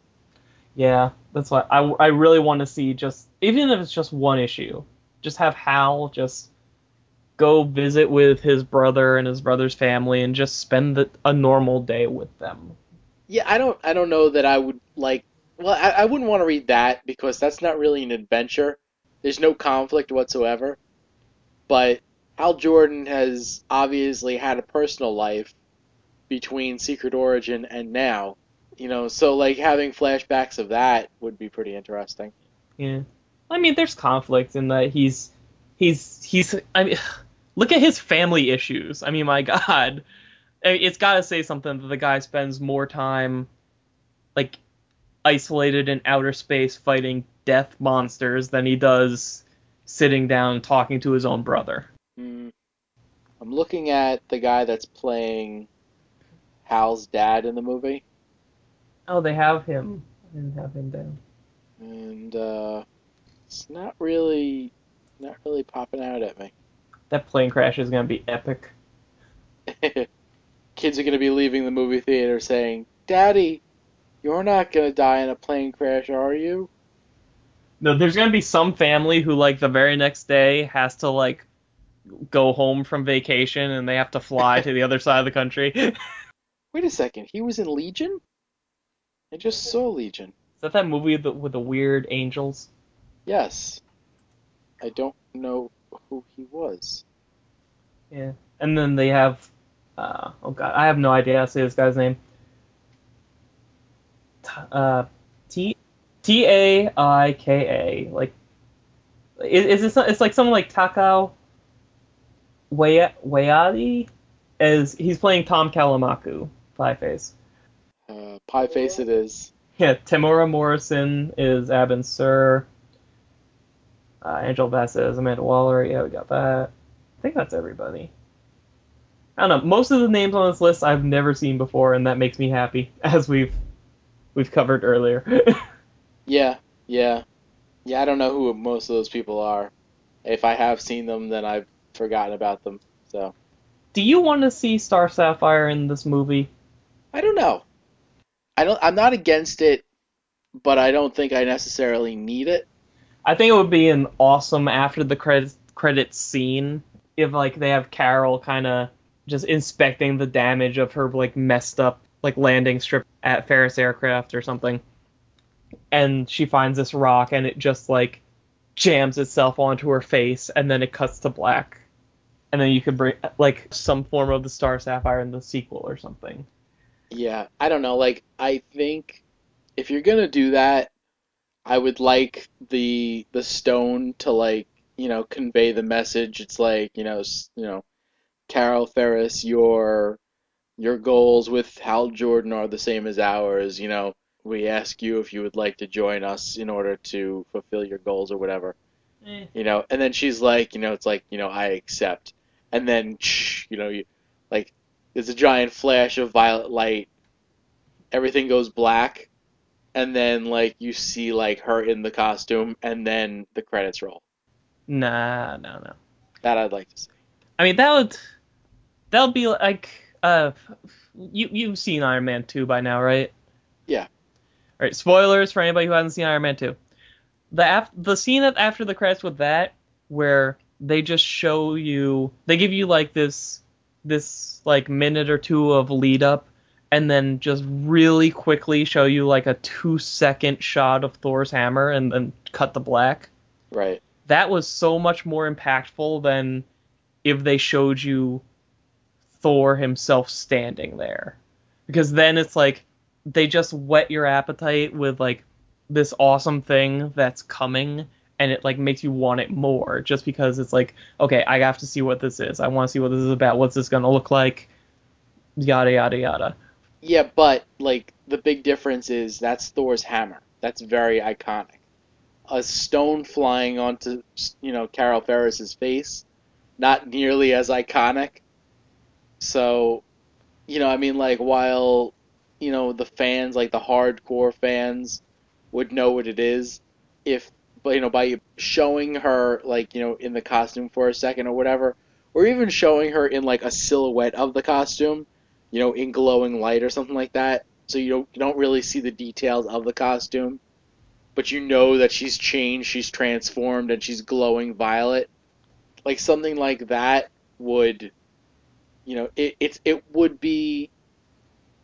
Yeah, that's why I, I really want to see just even if it's just one issue, just have Hal just go visit with his brother and his brother's family and just spend the, a normal day with them. Yeah, I don't I don't know that I would like well, I, I wouldn't want to read that because that's not really an adventure. There's no conflict whatsoever. But Hal Jordan has obviously had a personal life between Secret Origin and now. You know, so like having flashbacks of that would be pretty interesting. Yeah. I mean, there's conflict in that he's he's he's. I mean, *sighs* look at his family issues. I mean, my *laughs* God, it's got to say something that the guy spends more time like isolated in outer space fighting death monsters than he does sitting down and talking to his own brother. Hmm. I'm looking at the guy that's playing Hal's dad in the movie, Oh, they have him. I didn't have him down. and uh, it's not really not really popping out at me. That plane crash is gonna be epic. *laughs* Kids are going to be leaving the movie theater saying, Daddy, you're not going to die in a plane crash, are you? No, there's gonna be some family who like the very next day has to like go home from vacation and they have to fly to the other side of the country. *laughs* Wait a second, he was in Legion? I just saw Legion. Is that that movie with the, with the weird angels? Yes. I don't know who he was. Yeah. And then they have uh oh god, I have no idea how to say this guy's name. Uh T A I K A. Like is, is it it's like someone like Takao Way Wayadi as he's playing Tom Kalamaku, Pie Face. Uh, Pie Face it is. Yeah, Temuera Morrison is Abin Sur. Uh, Angel is Amanda Waller. Yeah, we got that. I think that's everybody. I don't know. Most of the names on this list I've never seen before, and that makes me happy, *laughs* as we've we've covered earlier. *laughs* Yeah, yeah. Yeah, I don't know who most of those people are. If I have seen them, then I've forgotten about them. So Do you want to see Star Sapphire in this movie? I don't know. I don't. I'm not against it, but I don't think I necessarily need it. I think it would be an awesome after the credits credits scene if like they have Carol kind of just inspecting the damage of her like messed up like landing strip at Ferris aircraft or something, and she finds this rock and it just like jams itself onto her face and then it cuts to black, and then you could bring like some form of the Star Sapphire in the sequel or something. Yeah, I don't know. Like, I think if you're gonna do that, I would like the the stone to like you know convey the message. It's like you know you know, Carol Ferris, your your goals with Hal Jordan are the same as ours. You know, we ask you if you would like to join us in order to fulfill your goals or whatever. Eh. You know, and then she's like, you know, it's like you know I accept, and then you know you like there's a giant flash of violet light. Everything goes black, and then like you see like her in the costume, and then the credits roll. Nah, no, no. That I'd like to see. I mean, that would that would be like uh, you you've seen Iron Man two by now, right? Yeah. All right. Spoilers for anybody who hasn't seen Iron Man two. The af- the scene at- after the credits with that, where they just show you, they give you like this this like minute or two of lead up, and then just really quickly show you like a two second shot of Thor's hammer, and then cut the black Right. that was so much more impactful than if they showed you Thor himself standing there. Because then it's like they just whet your appetite with like this awesome thing that's coming and it like makes you want it more just because it's like okay, I have to see what this is. I want to see what this is about. What's this going to look like? Yada yada yada. Yeah, but like the big difference is that's Thor's hammer. That's very iconic. A stone flying onto you know Carol Ferris's face, not nearly as iconic. So, you know, I mean, like while you know the fans, like the hardcore fans, would know what it is, if you know by showing her like you know in the costume for a second or whatever, or even showing her in like a silhouette of the costume, you know, in glowing light or something like that. So you don't you don't really see the details of the costume, but you know that she's changed, she's transformed, and she's glowing violet. Like something like that would, you know, it it it would be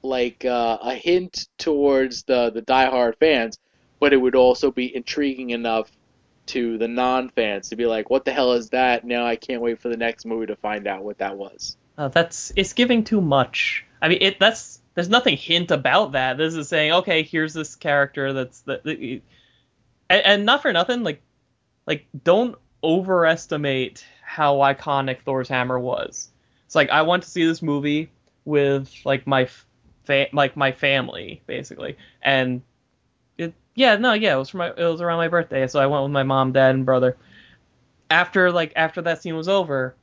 like uh, a hint towards the the diehard fans, but it would also be intriguing enough to the non-fans to be like, "What the hell is that?" Now I can't wait for the next movie to find out what that was. Uh, that's it's giving too much. I mean, it that's there's nothing hint about that. This is saying, okay, here's this character that's the and, and not for nothing, like like don't overestimate how iconic Thor's hammer was. It's like I went to see this movie with like my fa- like my family basically, and it yeah no yeah it was for my it was around my birthday, so I went with my mom, dad, and brother. After like after that scene was over,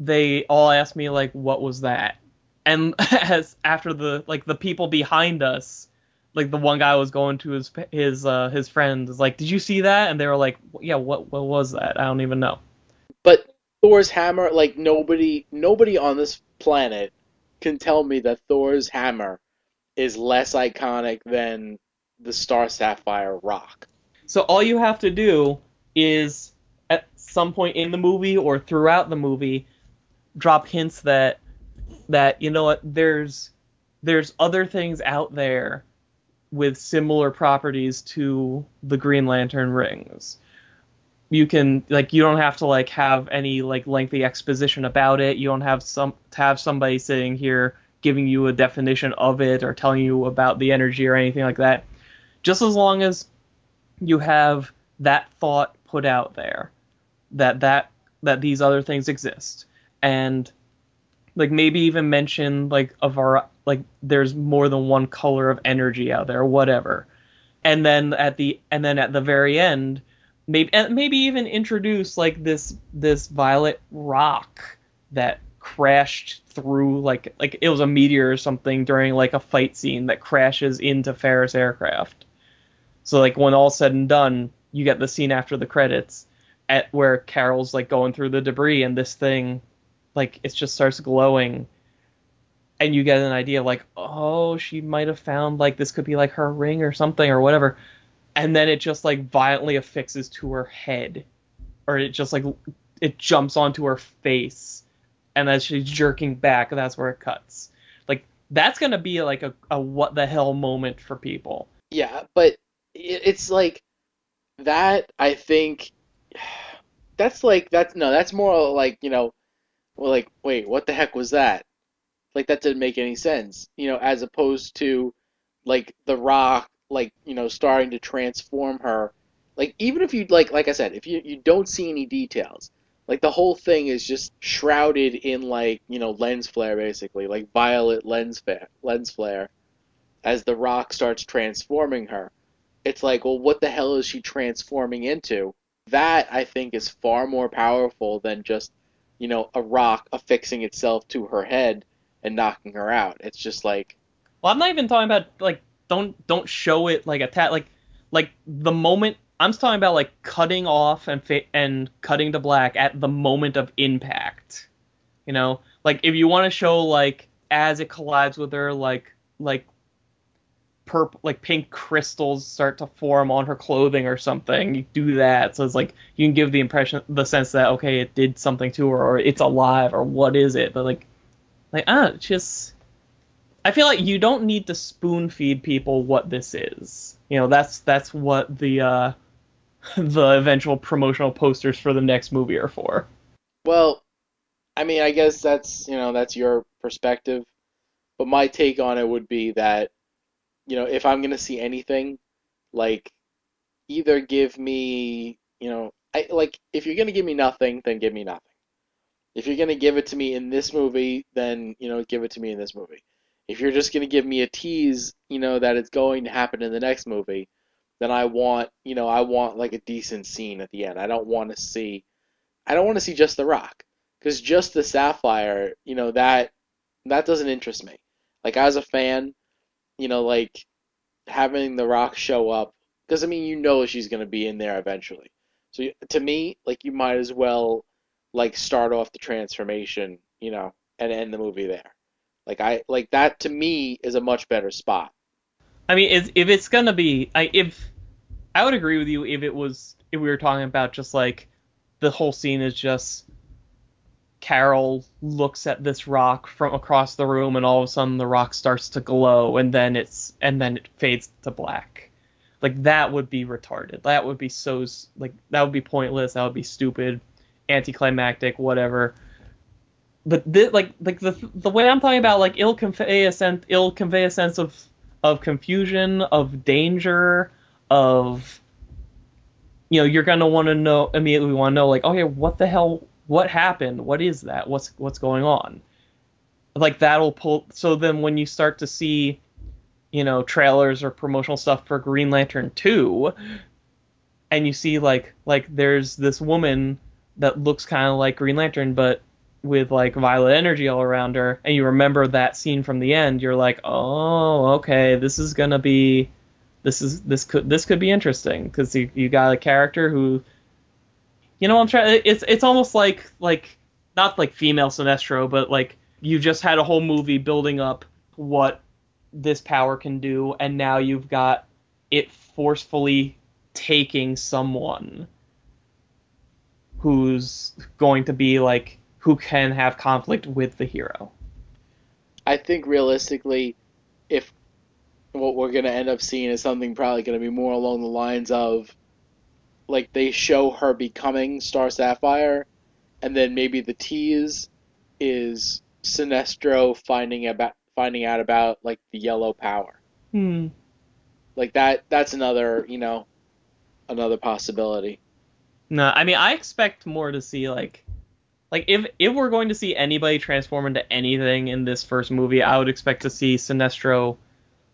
they all asked me like what was that? And *laughs* as after the like the people behind us like the one guy was going to his his uh his friend was like did you see that? And they were like yeah what what was that? I don't even know. But Thor's hammer, like nobody, nobody on this planet can tell me that Thor's hammer is less iconic than the Star Sapphire rock. so all you have to do is at some point in the movie or throughout the movie drop hints that that you know what there's there's other things out there with similar properties to the Green Lantern rings. You can like you don't have to like have any like lengthy exposition about it. You don't have some to have somebody sitting here giving you a definition of it or telling you about the energy or anything like that. Just as long as you have that thought put out there that that that these other things exist and like maybe even mention like a var- like there's more than one color of energy out there, whatever. And then at the and then at the very end, maybe maybe even introduce like this this violet rock that crashed through like like it was a meteor or something during like a fight scene that crashes into Ferris aircraft. So like when all said and done, you get the scene after the credits, at where Carol's like going through the debris and this thing like it just starts glowing and you get an idea like oh she might have found like this could be like her ring or something or whatever and then it just like violently affixes to her head or it just like it jumps onto her face and as she's jerking back that's where it cuts like that's gonna be like a, a what the hell moment for people Yeah, but it's like that. I think that's like that's no, that's more like you know, well, like wait, what the heck was that? Like that didn't make any sense, you know, as opposed to like The Rock, like you know, starting to transform her. Like even if you like, like I said, if you you don't see any details, like the whole thing is just shrouded in like you know lens flare basically, like violet lens flare, lens flare, as The Rock starts transforming her it's like, well, what the hell is she transforming into? That I think is far more powerful than just, you know, a rock affixing itself to her head and knocking her out. It's just like, Well, I'm not even talking about like don't don't show it like attack like like the moment I'm talking about like cutting off and fa- and cutting to black at the moment of impact. You know, like if you want to show like as it collides with her, like like purple like pink crystals start to form on her clothing or something. You do that, so it's like you can give the impression, the sense that okay, it did something to her, or it's alive, or what is it? But like, like ah, just I feel like you don't need to spoon feed people what this is. You know, that's that's what the uh, *laughs* the eventual promotional posters for the next movie are for. well, I mean, I guess that's, you know, that's your perspective. But my take on it would be that, you know, if I'm to see anything, like, either give me, you know, I like, if you're to give me nothing, then give me nothing. If you're to give it to me in this movie, then, you know, give it to me in this movie. If you're just going to give me a tease, you know, that it's going to happen in the next movie, then I want, you know, I want like a decent scene at the end. I don't want to see, I don't want to see just The Rock, because just the Sapphire, you know, that that doesn't interest me. Like as a fan, you know, like having The Rock show up, because I mean, you know, she's going to be in there eventually. So to me, like you might as well like start off the transformation, you know, and end the movie there. Like I like that to me is a much better spot. I mean, if, if it's gonna be, I if I would agree with you if it was if we were talking about just like the whole scene is just Carol looks at this rock from across the room and all of a sudden the rock starts to glow and then it's and then it fades to black. Like that would be retarded. That would be so like that would be pointless. That would be stupid, anticlimactic, whatever. But thi- like like the the way I'm talking about like it'll convey a sense it'll convey a sense of of confusion, of danger, of you know, you're gonna want to know immediately want to know like, okay, what the hell, what happened? What is that? What's what's going on? Like that'll pull. So then when you start to see, you know, trailers or promotional stuff for Green Lantern two, and you see like like there's this woman that looks kind of like Green Lantern, but with like violet energy all around her, and you remember that scene from the end, you're like, oh, okay, this is gonna be, this is this could this could be interesting because you you got a character who, you know, I'm trying. It's it's almost like like not like female Sinestro, but like you just had a whole movie building up what this power can do, and now you've got it forcefully taking someone who's going to be like who can have conflict with the hero. I think realistically, if what we're gonna end up seeing is something probably gonna be more along the lines of like they show her becoming Star Sapphire, and then maybe the tease is Sinestro finding about finding out about like the yellow power. Hmm. Like that that's another, you know, another possibility. No, I mean I expect more to see like like if if we're going to see anybody transform into anything in this first movie, I would expect to see Sinestro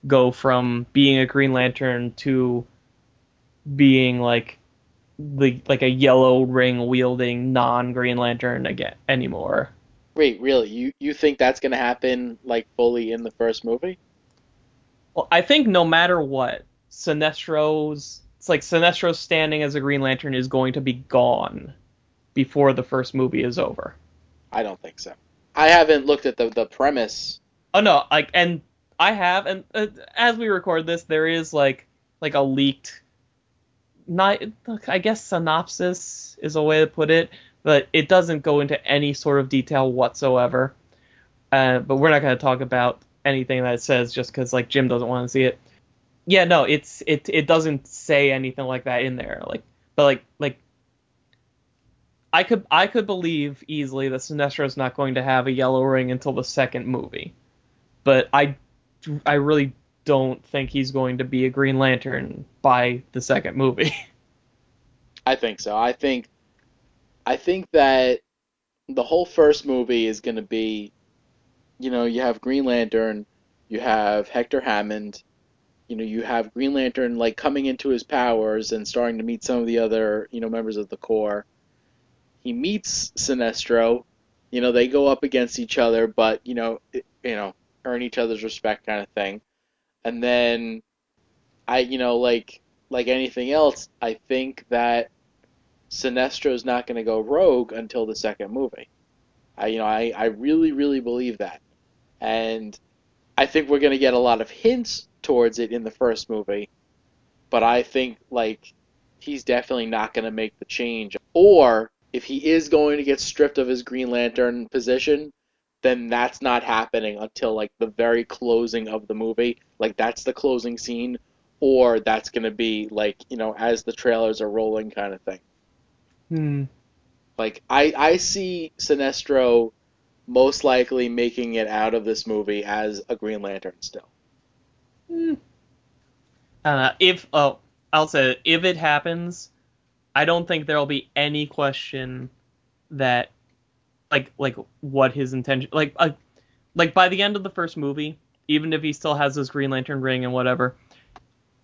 go from being a Green Lantern to being like the like a yellow ring wielding non Green Lantern again anymore. Wait, really? You you think that's gonna happen like fully in the first movie? Well, I think no matter what, Sinestro's it's like Sinestro's standing as a Green Lantern is going to be gone before the first movie is over. I don't think so. I haven't looked at the the premise. Oh no, like and I have and uh, as we record this there is like like a leaked not I guess synopsis is a way to put it, but it doesn't go into any sort of detail whatsoever. Uh, but we're not going to talk about anything that it says just because like Jim doesn't want to see it. Yeah, no, it's it it doesn't say anything like that in there. Like, but like like I could I could believe easily that Sinestro's not going to have a yellow ring until the second movie, but I I really don't think he's going to be a Green Lantern by the second movie. *laughs* I think so. I think I think that the whole first movie is going to be you know, you have Green Lantern, you have Hector Hammond, you know, you have Green Lantern like coming into his powers and starting to meet some of the other, you know, members of the Corps. He meets Sinestro. You know, they go up against each other, but you know, it, you know, earn each other's respect kind of thing. And then I, you know, like like anything else, I think that Sinestro's not going to go rogue until the second movie. I, you know, I, I really, really believe that. And I think we're going to get a lot of hints towards it in the first movie. But I think, like, he's definitely not going to make the change. Or if he is going to get stripped of his Green Lantern position, then that's not happening until, like, the very closing of the movie. Like, that's the closing scene. Or that's going to be, like, you know, as the trailers are rolling kind of thing. Hmm. Like I I see Sinestro most likely making it out of this movie as a Green Lantern still. Hmm. Uh, if oh, I'll say if it happens, I don't think there'll be any question that like like what his intention like uh, like by the end of the first movie, even if he still has his Green Lantern ring and whatever,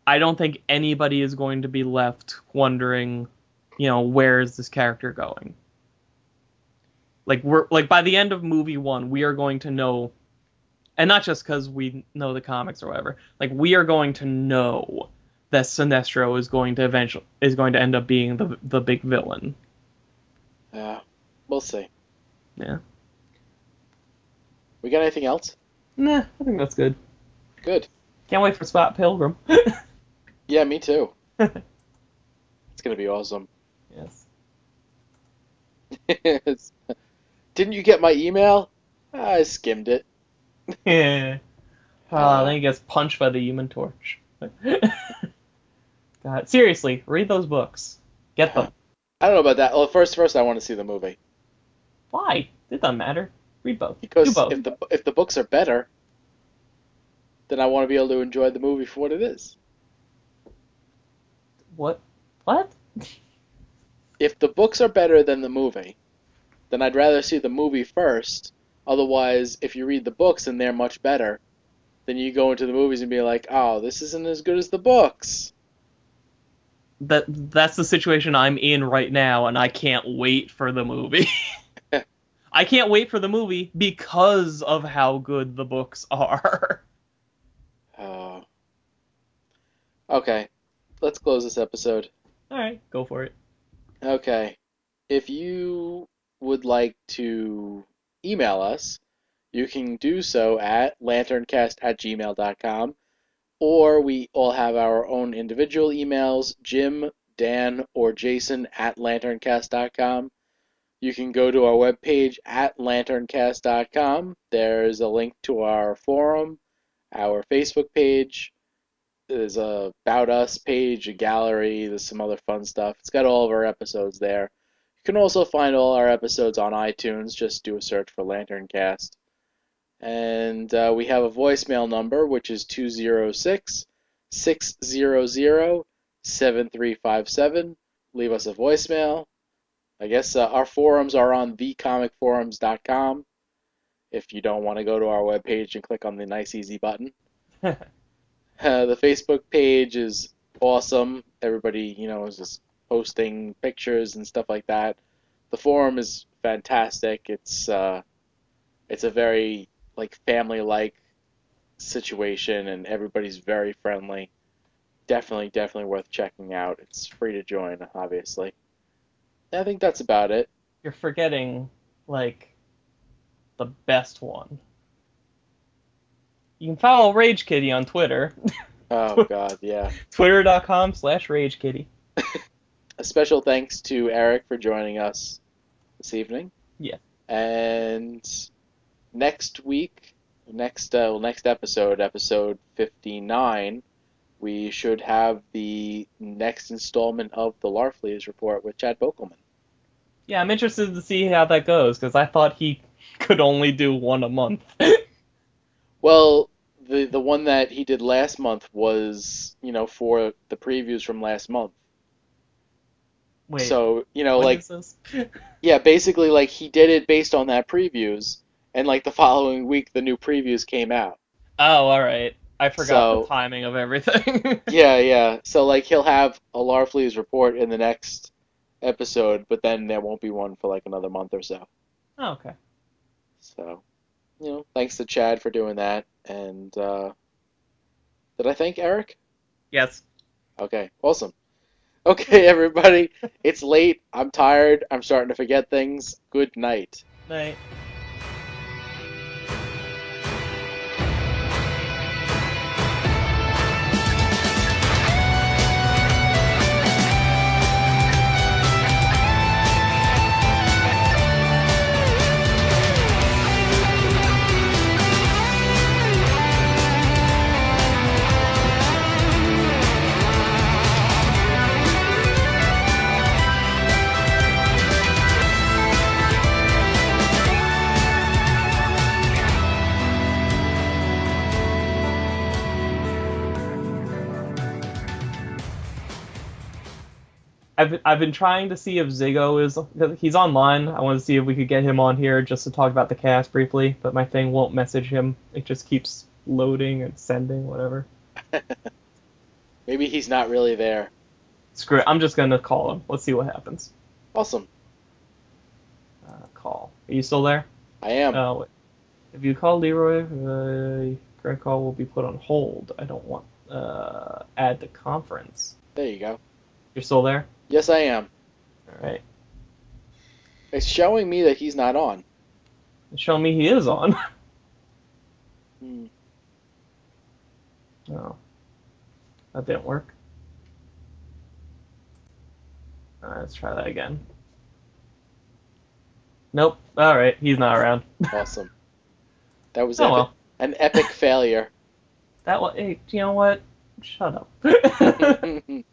I don't think anybody is going to be left wondering, you know, where is this character going? Like we're like by the end of movie one, we are going to know, and not just because we know the comics or whatever. Like we are going to know that Sinestro is going to eventually is going to end up being the the big villain. Yeah, we'll see. Yeah. We got anything else? Nah, I think that's good. Good. Can't wait for Scott Pilgrim. *laughs* Yeah, me too. *laughs* It's gonna be awesome. yes. *laughs* Didn't you get my email? I skimmed it. Yeah. Ah, then he gets punched by the Human Torch. God, seriously, read those books. Get them. I don't know about that. Well, first, first I want to see the movie Why? It doesn't matter. Read both. because Do both. if the if the books are better, then I want to be able to enjoy the movie for what it is. What? What? *laughs* if the books are better than the movie, then I'd rather see the movie first. Otherwise, if you read the books and they're much better, then you go into the movies and be like, "Oh, this isn't as good as the books." That that's the situation I'm in right now, and I can't wait for the movie. *laughs* *laughs* I can't wait for the movie because of how good the books are. Oh. *laughs* Okay, let's close this episode. All right, go for it. Okay. If you would like to email us, you can do so at lanterncast at gmail.com, or we all have our own individual emails, Jim, Dan, or Jason at lanterncast.com. You can go to our webpage at lanterncast.com. There's a link to our forum, our Facebook page, there's a about us page, a gallery, there's some other fun stuff. It's got all of our episodes there. You can also find all our episodes on iTunes. Just do a search for Lanterncast. And uh, we have a voicemail number, which is 206 600 7357. Leave us a voicemail. I guess uh, our forums are on thecomicforums.com if you don't want to go to our webpage and click on the nice easy button. *laughs* Uh, the Facebook page is awesome. Everybody, you know, is just posting pictures and stuff like that. The forum is fantastic. It's uh, it's a very like family-like situation, and everybody's very friendly. definitely, definitely worth checking out. It's free to join, obviously. I think that's about it. You're forgetting like the best one. You can follow Rage Kitty on Twitter. *laughs* Oh God, yeah. Twitter.com slash Rage Kitty. *laughs* A special thanks to Eric for joining us this evening. Yeah. And next week, next uh, well, next episode, episode fifty nine, we should have the next installment of the Larfleeze report with Chad Bokelman. Yeah, I'm interested to see how that goes because I thought he *laughs* could only do one a month. *laughs* Well, the the one that he did last month was, you know, for the previews from last month. Wait, so, you know, like *laughs* yeah, basically like he did it based on that previews and like the following week the new previews came out. Oh, all right. I forgot So- the timing of everything. *laughs* Yeah, yeah. So like he'll have a Larfleeze report in the next episode, but then there won't be one for like another month or so. Oh, okay. So, you know, thanks to Chad for doing that. And uh, did I thank Eric? Yes. Okay, awesome. Okay, *laughs* everybody, it's late. I'm tired. I'm starting to forget things. Good night. Night. I've I've been trying to see if Ziggo is he's online. I want to see if we could get him on here just to talk about the cast briefly, but my thing won't message him. It just keeps loading and sending whatever. *laughs* Maybe he's not really there. Screw it. I'm just gonna call him. Let's see what happens. Awesome. Uh, call. Are you still there? I am. Oh. If you call Leroy, uh, current call will be put on hold. I don't want uh, add to conference. There you go. You're still there? Yes, I am. All right. It's showing me that he's not on. It's showing me he is on. *laughs* Hmm. No. That didn't work. Uh, let's try that again. Nope. All right, he's not around. *laughs* Awesome. That was Oh epic. well. an epic failure. That was. Hey, you know what? Shut up. *laughs*